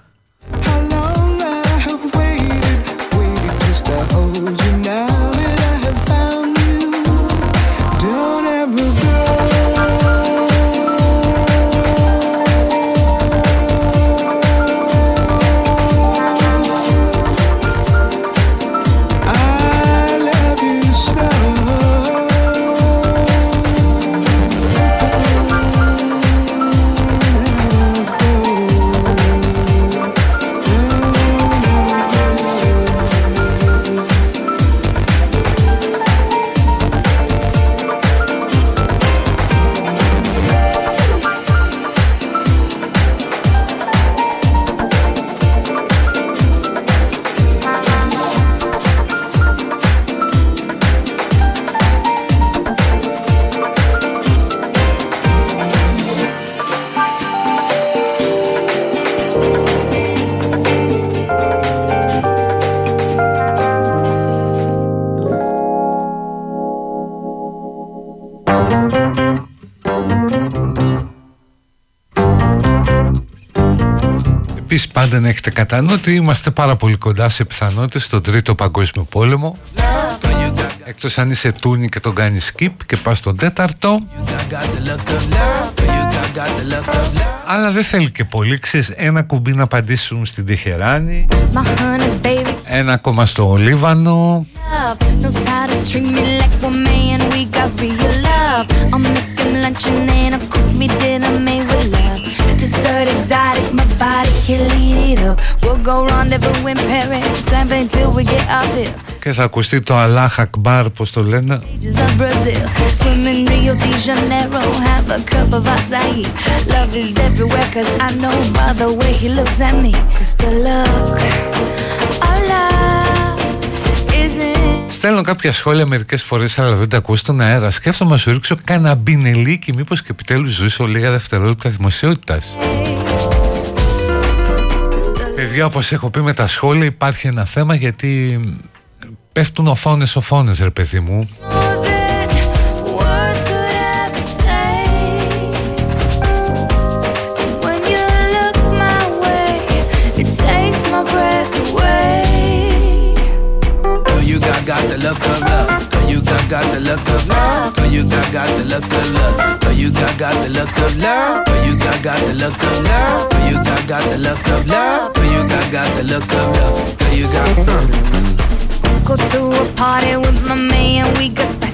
Επίσης πάντα να έχετε κατά νου ότι είμαστε πάρα πολύ κοντά σε πιθανότητες στον τρίτο παγκόσμιο πόλεμο. Εκτός αν είσαι τούνι και τον κάνεις skip και πας στον τέταρτο. Αλλά δεν θέλει και πολύ Ξέρεις ένα κουμπί να απαντήσουν στην Τεχεράνη Ένα ακόμα στο Λίβανο. Dessert exotic, my body can lead it up. We'll go rendezvous in Paris, tramping Και θα ακουστεί το Allah Akbar, πώς το λένε. Swim in Rio de Janeiro, have a cup of acai. Love is everywhere, cause I know by the way he looks at me. Cause the look of love isn't Στέλνω κάποια σχόλια μερικές φορές, αλλά δεν τα ακούω στον αέρα. Σκέφτομαι να σου ρίξω κανένα μπινελί μήπως και επιτέλους ζήσω λίγα δευτερόλεπτα δημοσιότητας. Παιδιά, όπω έχω πει με τα σχόλια, υπάρχει ένα θέμα γιατί πέφτουν οθόνε οθόνε, ρε παιδί μου. got the look of love. Girl, you got got the look of love. Girl, you got got the look of love. Girl, you got got the look of love. Girl, you got got the look of love. Girl, you got got the look of love. You got the look of love. Girl, you got. Uh. Go to a party with my man, we got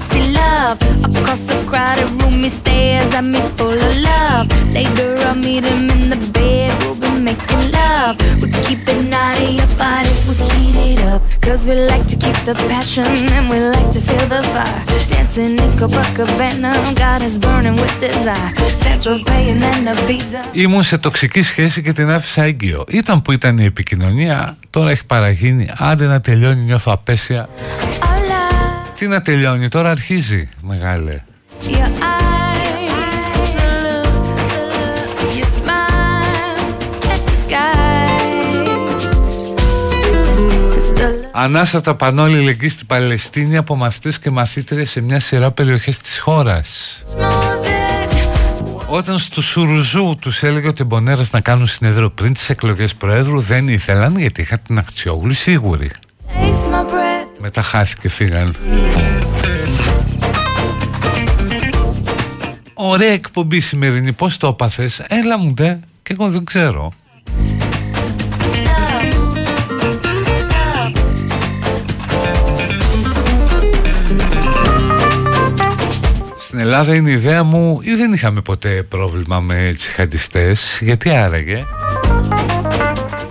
love. Across the crowded room, he stares at me full of love. Later, I'll meet him in the bed, we'll be making love. We keep it naughty, our bodies will heat it up. Cause we like to keep the passion and we like to feel the fire. Dancing in Copacabana, got us burning with desire. Central Bay and then Ibiza. Ήμουν σε τοξική σχέση και την άφησα έγκυο. Ήταν που ήταν η επικοινωνία, τώρα έχει παραγίνει. Άντε να τελειώνει, νιώθω απέσια. Τι να τελειώνει, τώρα αρχίζει, μεγάλε. Yeah, Ανάσα τα πανό λεγγύη στην Παλαιστίνη από μαθητές και μαθήτρες σε μια σειρά περιοχές της χώρας. Όταν στους Σουρουζού τους έλεγε ότι Μπονέρας να κάνουν συνέδριο πριν τις εκλογές Προέδρου δεν ήθελαν γιατί είχαν την Αχτσιόγλου σίγουρη. Μετά χάθηκε φύγαν. Ωραία εκπομπή σημερινή, πώς το έπαθες, έλα μου δε και εγώ δεν ξέρω. στην Ελλάδα είναι η ιδέα μου ή δεν είχαμε ποτέ πρόβλημα με τσιχαντιστές; Γιατί άραγε;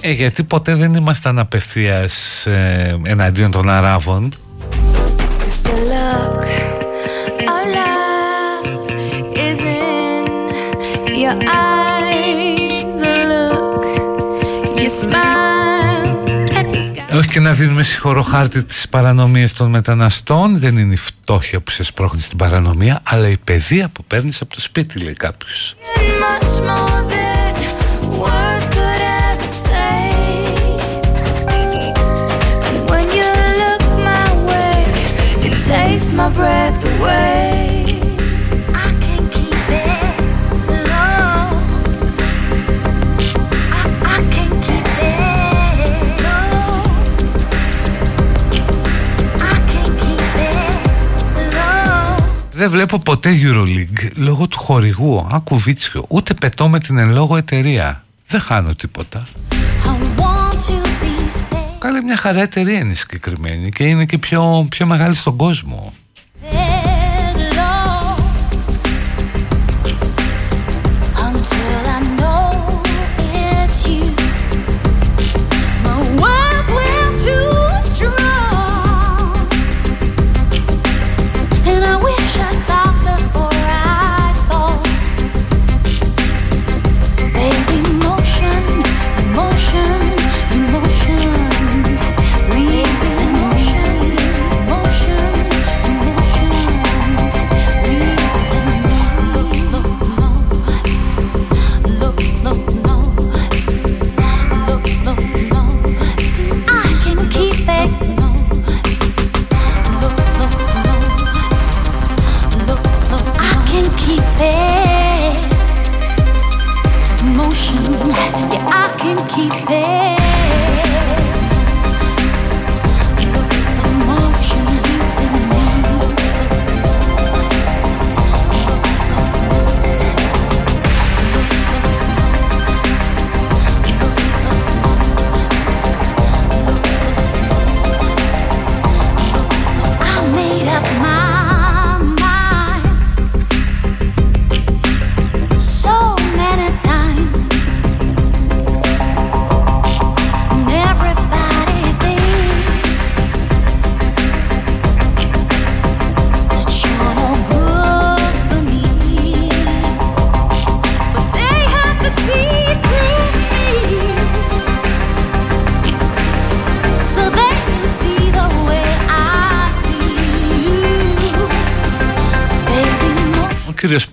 Ε, γιατί ποτέ δεν ήμασταν απευθείας ε, εναντίον των Αράβων. Your eyes, the look, your smile όχι και να δίνουμε συγχωροχάρτη τις παρανομίες των μεταναστών. Δεν είναι η φτώχεια που σε σπρώχνει στην παρανομία Αλλά η παιδεία που παίρνεις από το σπίτι λέει κάποιος my breath away. Δεν βλέπω ποτέ Euroleague λόγω του χορηγού Ακουβίτσιο Ούτε πετώ με την εν λόγω εταιρεία. Δεν χάνω τίποτα. Καλή μια χαρά εταιρεία είναι συγκεκριμένη Και είναι και πιο, πιο μεγάλη στον κόσμο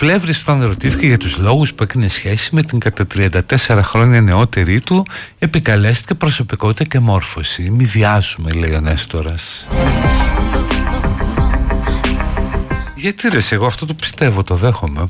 κύριος Πλεύρης τον ρωτήθηκε για τους λόγους που έκανε σχέση με την κατά 34 χρόνια νεότερη του επικαλέστηκε προσωπικότητα και μόρφωση. Μη βιάσουμε λέει ο Νέστορας. Γιατί ρε εγώ αυτό το πιστεύω το δέχομαι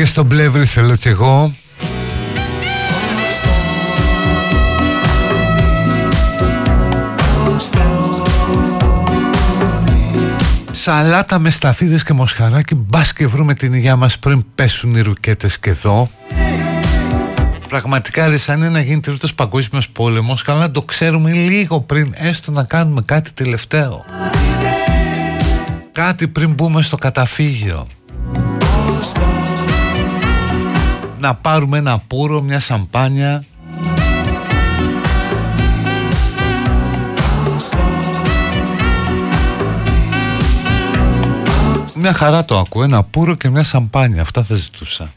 Έβγε στον πλεύρη θέλω κι εγώ. Σαλάτα με σταφίδες και μοσχαράκι Μπας και βρούμε την υγειά μας πριν πέσουν οι ρουκέτες και εδώ. Πραγματικά ρε σαν είναι να γίνει τρίτος παγκόσμιος πόλεμος Καλά να το ξέρουμε λίγο πριν Έστω να κάνουμε κάτι τελευταίο. Κάτι πριν μπούμε στο καταφύγιο Να πάρουμε ένα πουρο, μια σαμπάνια. Μια χαρά το ακούω, ένα πουρο και μια σαμπάνια, αυτά θα ζητούσα.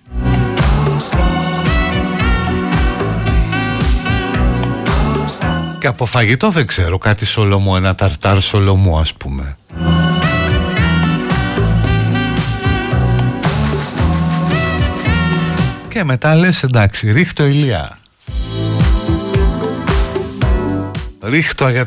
Και από φαγητό δεν ξέρω κάτι σολομό, ένα ταρτάρ σολομό ας πούμε Και μετά λες εντάξει ρίχτω ηλιά Ρίχτω για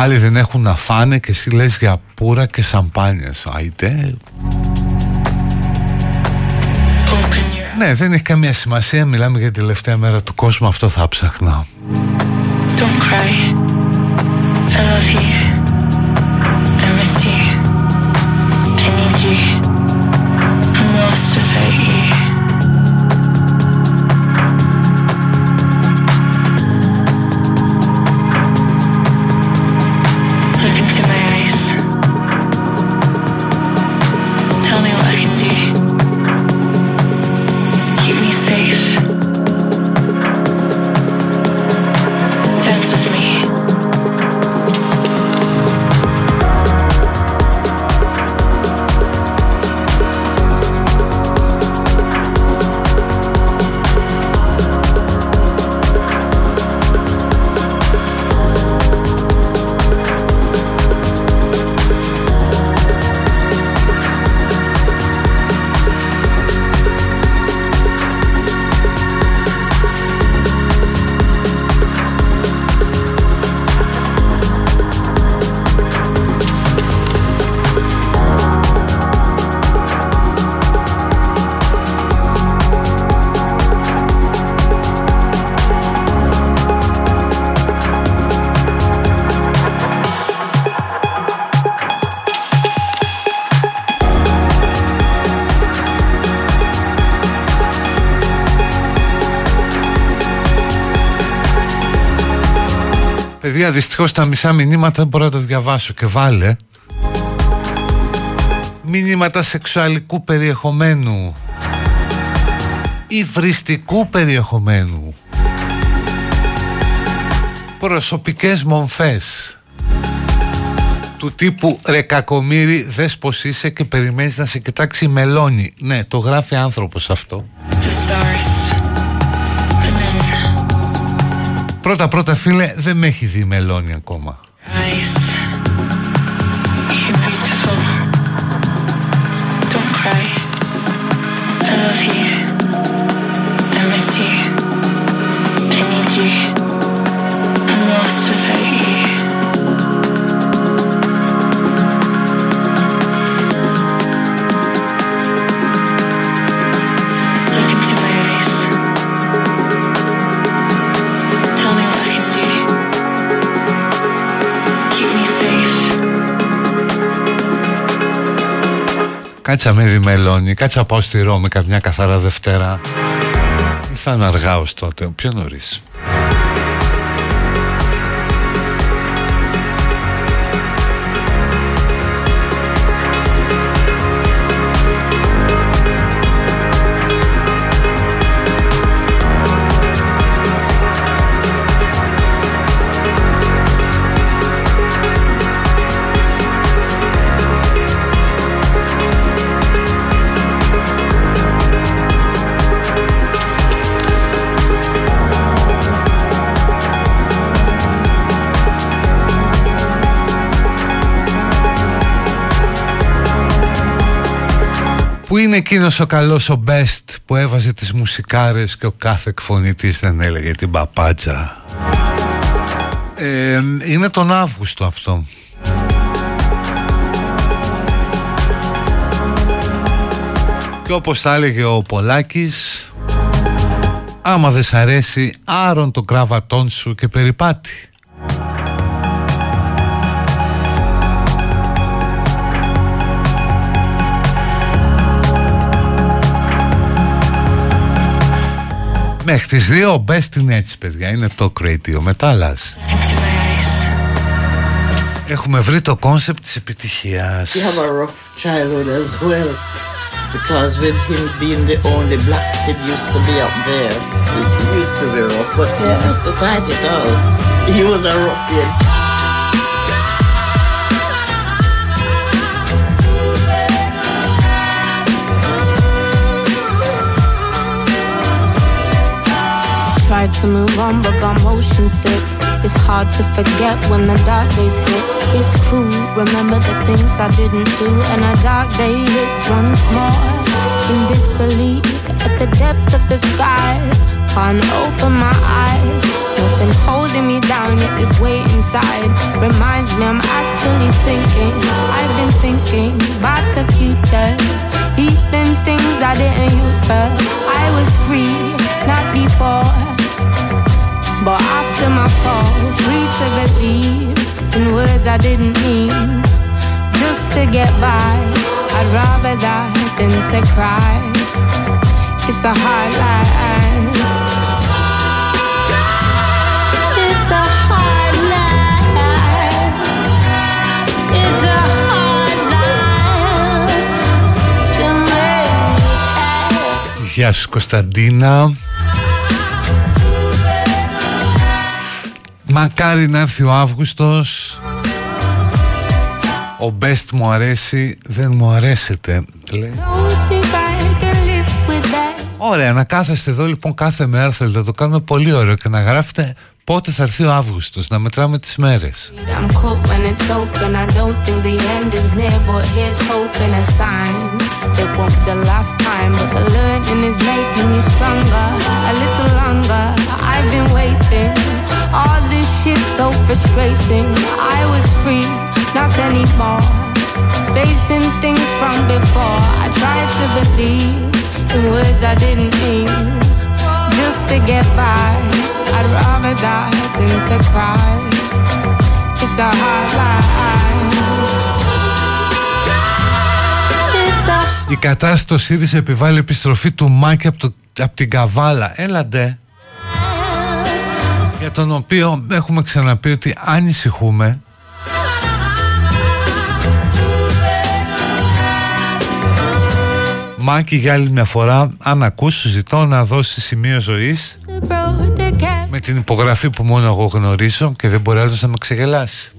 Άλλοι δεν έχουν να φάνε και εσύ λες για πουρα και σαμπάνιες Άιτε Ναι δεν έχει καμία σημασία. Μιλάμε για τη τελευταία μέρα του κόσμου. Αυτό θα ψαχνάω. Don't cry. I love you παιδιά δυστυχώς τα μισά μηνύματα δεν μπορώ να τα διαβάσω και βάλε. Μηνύματα σεξουαλικού περιεχομένου. Υβριστικού περιεχομένου. Προσωπικές μομφές. Του τύπου ρε κακομύρι δες πως είσαι και περιμένεις να σε κοιτάξει μελώνει Ναι το γράφει άνθρωπος αυτό Πρώτα πρώτα φίλε δεν με έχει δει μελώνει ακόμα Κάτσα με διμελώνει, κάτσα πάω στη Ρώμη καμιά καθαρά Δευτέρα. Ή θα είναι αργά ως τότε, πιο νωρίς Πού είναι εκείνος ο καλός ο best που έβαζε τις μουσικάρες και ο κάθε εκφωνητής δεν έλεγε την παπάτσα. Ε, Είναι τον Αύγουστο αυτό. Και όπως θα έλεγε ο Πολάκης Άμα δεν σ' αρέσει άρον το κράβατόν σου και περιπάτη Μέχρι τις δύο μπες την έτσι παιδιά Είναι το Radio Μετάλλας Έχουμε βρει το κόνσεπτ της επιτυχίας You have a rough childhood as well Because with him being the only black kid used to be up there It used to be rough But he has to fight it out He was a rough kid to move on but got motion sick. It's hard to forget when the dark days hit. It's cruel, remember the things I didn't do And a dark day hits once more. In disbelief at the depth of the skies Can't open my eyes. Nothing holding me down yet this weight inside Reminds me I'm actually thinking. I've been thinking about the future Feeling things I didn't used to. I was free, not before but after my fall, free to believe in words I didn't mean. Just to get by, I'd rather die than to cry. It's a hard life. It's a hard life. It's a hard life to make. Γεια σου Κωνσταντίνα Μακάρι να έρθει ο Αύγουστος. Ο best μου αρέσει Δεν μου αρέσετε λέει. Ωραία να κάθεστε εδώ λοιπόν κάθε μέρα Θέλετε να το κάνουμε πολύ ωραίο Και να γράφετε πότε θα έρθει ο Αύγουστος Να μετράμε τις μέρες. I'm It won't be the last time, but the learning is making me stronger. A little longer, I've been waiting. All this shit's so frustrating. I was free, not anymore. Facing things from before. I tried to believe in words I didn't mean. Just to get by, I'd rather die than to cry. It's a hard life. Η κατάσταση της επιβάλλει επιστροφή του Μάκη από, το, από την Καβάλα. Έλαντε. Για τον οποίο έχουμε ξαναπεί ότι ανησυχούμε. Μάκη για άλλη μια φορά Αν ακούς σου ζητώ να δώσεις σημείο ζωής road that kept Με την υπογραφή που μόνο εγώ γνωρίζω Και δεν μπορεί άλλος να με ξεγελάσει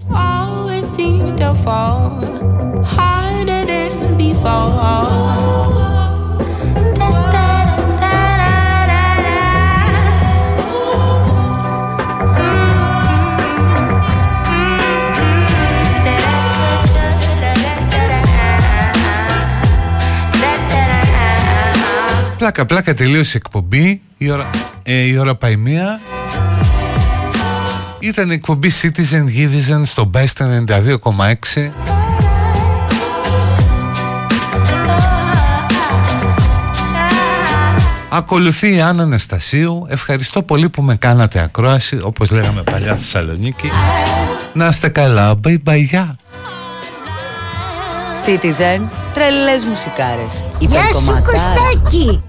Πλάκα πλάκα τελείωσε η εκπομπή. Η ώρα, ε, η ώρα πάει μία. Ήταν η εκπομπή Citizen Givizen στο Best 92,6 Ακολουθεί η Άννα Αναστασίου Ευχαριστώ πολύ που με κάνατε ακρόαση Όπως λέγαμε παλιά Θεσσαλονίκη Να είστε καλά Bye bye γεια Citizen, τρελές μουσικάρες. Γεια σου Υπερκομματάρα. Κωστάκη!